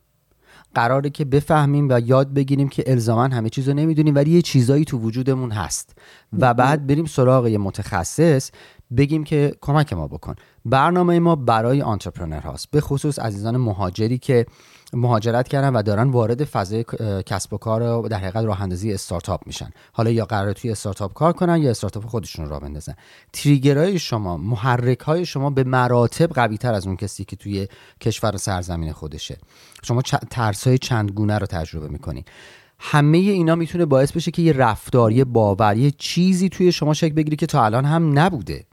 A: قراره که بفهمیم و یاد بگیریم که الزاما همه چیز رو نمی‌دونیم ولی یه چیزایی تو وجودمون هست. و بعد بریم سراغ یه متخصص بگیم که کمک ما بکن. برنامه ما برای آنترپرنر هاست به خصوص عزیزان مهاجری که مهاجرت کردن و دارن وارد فضای کسب و کار و در حقیقت راه اندازی استارتاپ میشن. حالا یا قرار توی استارتاپ کار کنن یا استارتاپ خودشون رو بندازن. تریگرهای شما محرک های شما به مراتب قوی تر از اون کسی که توی کشور سرزمین خودشه. شما ترس های چند گونه رو تجربه می‌کنید همه اینا می‌تونه باعث بشه که یه رفتار یه باور یه چیزی توی شما شکل بگیری که تا الان هم نبوده.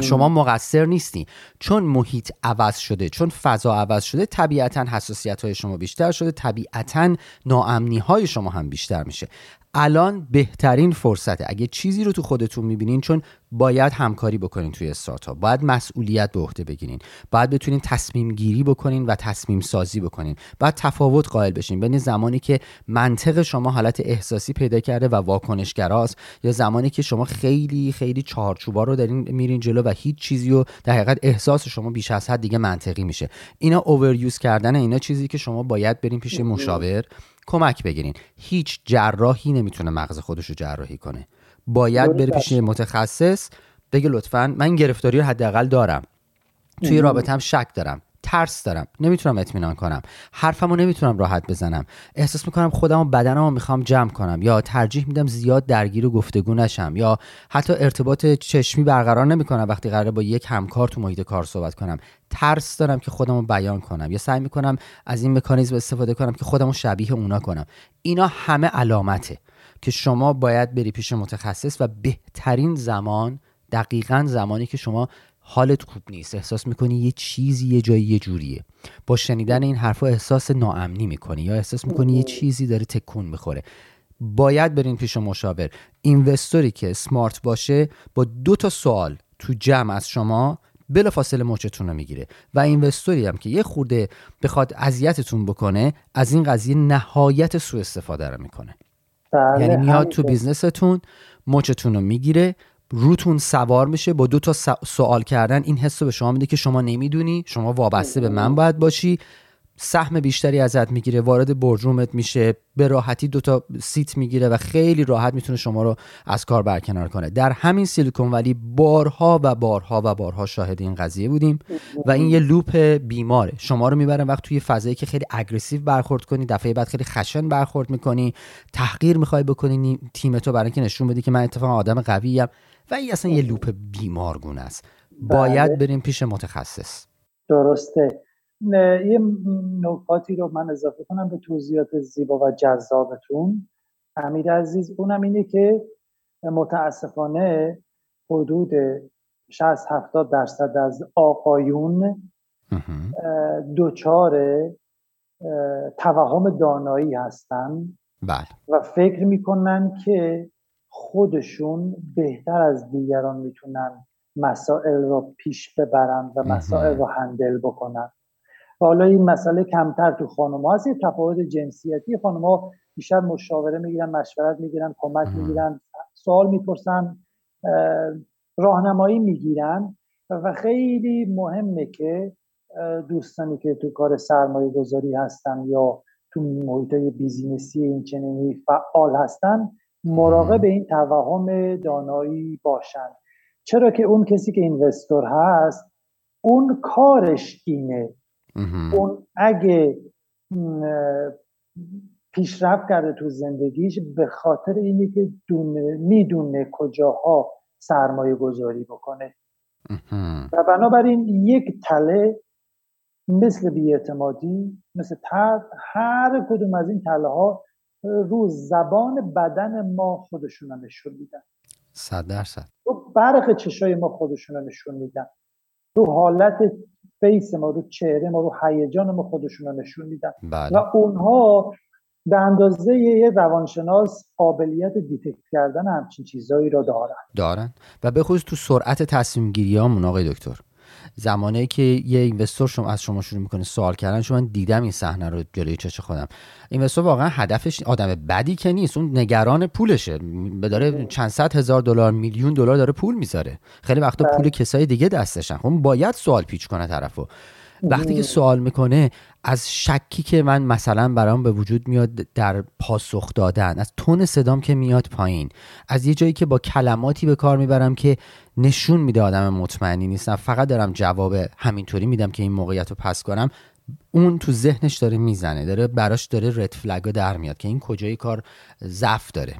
A: شما مقصر نیستی. چون محیط عوض شده چون فضا عوض شده طبیعتا حساسیت های شما بیشتر شده طبیعتا ناامنی های شما هم بیشتر میشه. الان بهترین فرصته. اگه چیزی رو تو خودتون می‌بینین چون باید همکاری بکنین توی استارتاپ باید مسئولیت به عهده بگیرین باید بتونین تصمیم گیری بکنین و تصمیم سازی بکنین. باید تفاوت قائل بشین. بین زمانی که منطق شما حالت احساسی پیدا کرده و واکنشگراست یا زمانی که شما خیلی خیلی چهارچوبا رو دارین میرین جلو و هیچ چیزی رو در حقیقت احساس شما بیش از حد دیگه منطقی میشه. اینا اوور کردن اینا چیزی که شما باید برین پیش مشاور. کمک بگیرین. هیچ جراحی نمی‌تونه مغز خودش رو جراحی کنه. باید بره پیش متخصص. بگه لطفا من گرفتاری رو حداقل دارم. توی رابطم شک دارم. ترس دارم. نمی‌تونم اطمینان کنم. حرفمو نمی‌تونم راحت بزنم. احساس می‌کنم خودم و بدنمو می‌خوام جمع کنم. یا ترجیح میدم زیاد درگیر و گفتگو نشم. یا حتی ارتباط چشمی برقرار نمی‌کنم وقتی قراره با یک همکار تو محیط کار صحبت کنم. ترس دارم که خودم رو بیان کنم. یا سعی می‌کنم از این مکانیزم استفاده کنم که خودم رو شبیه اونا کنم. اینا همه علامته که شما باید بری پیش متخصص و بهترین زمان دقیقا زمانی که شما حالت خوب نیست. احساس می‌کنی یه چیزی یه جایی یه جوریه. با شنیدن این حرفا احساس ناامنی می‌کنی یا احساس می‌کنی یه چیزی داره تکون می‌خوره. باید برین پیش مشاور. اینوستوری که سمارت باشه با دو تا سوال تو جمع از شما بلا فاصله موچتون رو می‌گیره. و اینوستوری هم که یه خورده بخواد اذیتتون بکنه از این قضیه نهایت سوء استفاده رو می‌کنه. بله، یعنی میاد تو business تون مچتون رو می‌گیره روتون سوار میشه با دو تا سوال کردن این حس رو به شما میده که شما نمی‌دونی شما وابسته به من باید باشی. سهم بیشتری ازت می‌گیره وارد board room ت میشه به راحتی دوتا seat می‌گیره و خیلی راحت می‌تونه شما رو از کار برکنار کنه. در همین Silicon Valley بارها و بارها و بارها شاهد این قضیه بودیم و این یه loop بیماره. شما رو می‌بره وقت توی فضایی که خیلی aggressive برخورد کنی دفعه بعد خیلی خشن برخورد می‌کنی تحقیر می‌خوای بکنی تیم تو برای اینکه نشون بدی که من اتفاقا آدم قویم و این اصلا یه loop بیمارگونه است. باید بله. بریم پیش متخصص.
B: درسته. یه نکاتی رو من اضافه کنم به توضیحات زیبا و جذابتون. امیر عزیز اونم اینه که متاسفانه حدود 60 70 درصد از آقایون دوچار توهم دانایی هستن.
A: بله.
B: و فکر می‌کنن که خودشون بهتر از دیگران می‌تونن مسائل رو پیش ببرن و مسائل رو هندل بکنن. حالا این مسئله کمتر تو خانم هست. یه تفاوت جنسیتی خانم ها بیشتر مشاوره می‌گیرن مشورت می‌گیرن کمک می‌گیرن سوال می‌پرسن راهنمایی می‌گیرن. و خیلی مهمه که دوستانی که تو کار سرمایه گذاری هستن یا تو محیط بیزینسی این چنینی فعال هستن مراقب این توهم دانایی باشن. چرا که اون کسی که اینوستور هست اون کارش اینه اون اگه پیشرفت کرده تو زندگیش به خاطر اینه که می‌دونه کجاها سرمایه گذاری بکنه. و بنابراین یک تله مثل بیاعتمادی مثل ترد هر کدوم از این تله ها رو زبان بدن ما خودشون نشون میدن.
A: صد درصد.
B: رو برق چشای ما خودشون نشون میدن. رو حالت فیس ما رو چهره ما رو هیجان ما خودشون رو نشون میدن.
A: بله.
B: و اونها به اندازه یه روانشناس قابلیت detect کردن همچین چیزهایی رو دارن.
A: دارن. و به خصوص تو سرعت تصمیم گیری آقای دکتر. زمانی که یه investor شما از شما شروع می‌کنه سوال کردن شما دیدم این صحنه رو جلوی چشم خودم. investor واقعا هدفش آدم بدی که نیست اون نگران پولشه. به داره چند صد هزار دلار میلیون دلار داره پول می‌ذاره. خیلی وقتا پول بله. کسای دیگه دستشن. خب باید سوال پیچ کنه طرفو. وقتی که سوال می‌کنه از شکی که من مثلا برام به وجود میاد در پاسخ دادن از تون صدام که میاد پایین از یه جایی که با کلماتی به کار می‌برم که نشون میده آدم مطمئنی نیستم فقط دارم جواب همینطوری میدم که این موقعیت رو پس کنم اون تو ذهنش داره می‌زنه داره براش داره رد فلگ در میاد که این کجای کار ضعف داره.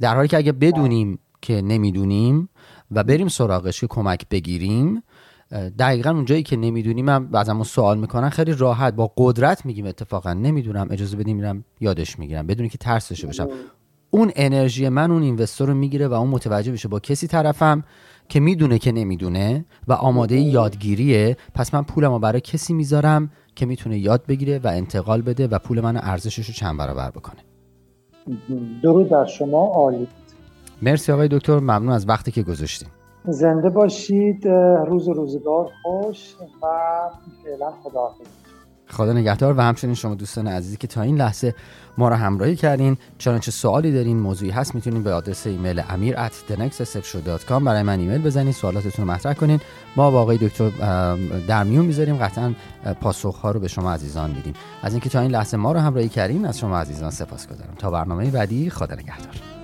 A: در حالی که اگه بدونیم که نمی‌دونیم و بریم سراغش که کمک بگیریم دقیقا اونجایی که نمی‌دونیم هم بعضمون سوال می‌کنن خیلی راحت با قدرت میگیم اتفاقا نمی‌دونم اجازه بدیم میرم یادش می‌گیرم بدونی که ترس داشته باشم اون انرژی من اون اینوستور رو می‌گیره و اون متوجه بشه با کسی طرفم که می‌دونه که نمی‌دونه و آماده یادگیریه. پس من پولمو برای کسی می‌ذارم که می‌تونه یاد بگیره و انتقال بده و پول من ارزشش رو چند برابر بکنه.
B: درود بر شما عالی.
A: مرسی آقای دکتر ممنون از وقتی که گذاشتیم
B: زنده باشید روز روزگار خوش و فعلا خدا
A: خدا نگهدار و همچنین شما دوستان عزیزی که تا این لحظه ما را همراهی کردین. چنانچه سوالی دارین موضوعی هست می‌تونین به آدرس ایمیل امیر at thenextstepshow.com برای من ایمیل بزنین سوالاتتون رو مطرح کنین. ما با دکتر در میون می‌ذاریم قطعا پاسخ ها رو به شما عزیزان میدیم. از اینکه تا این لحظه ما رو همراهی کردین از شما عزیزان سپاس گذارم تا برنامه بعدی خدا نگهدار.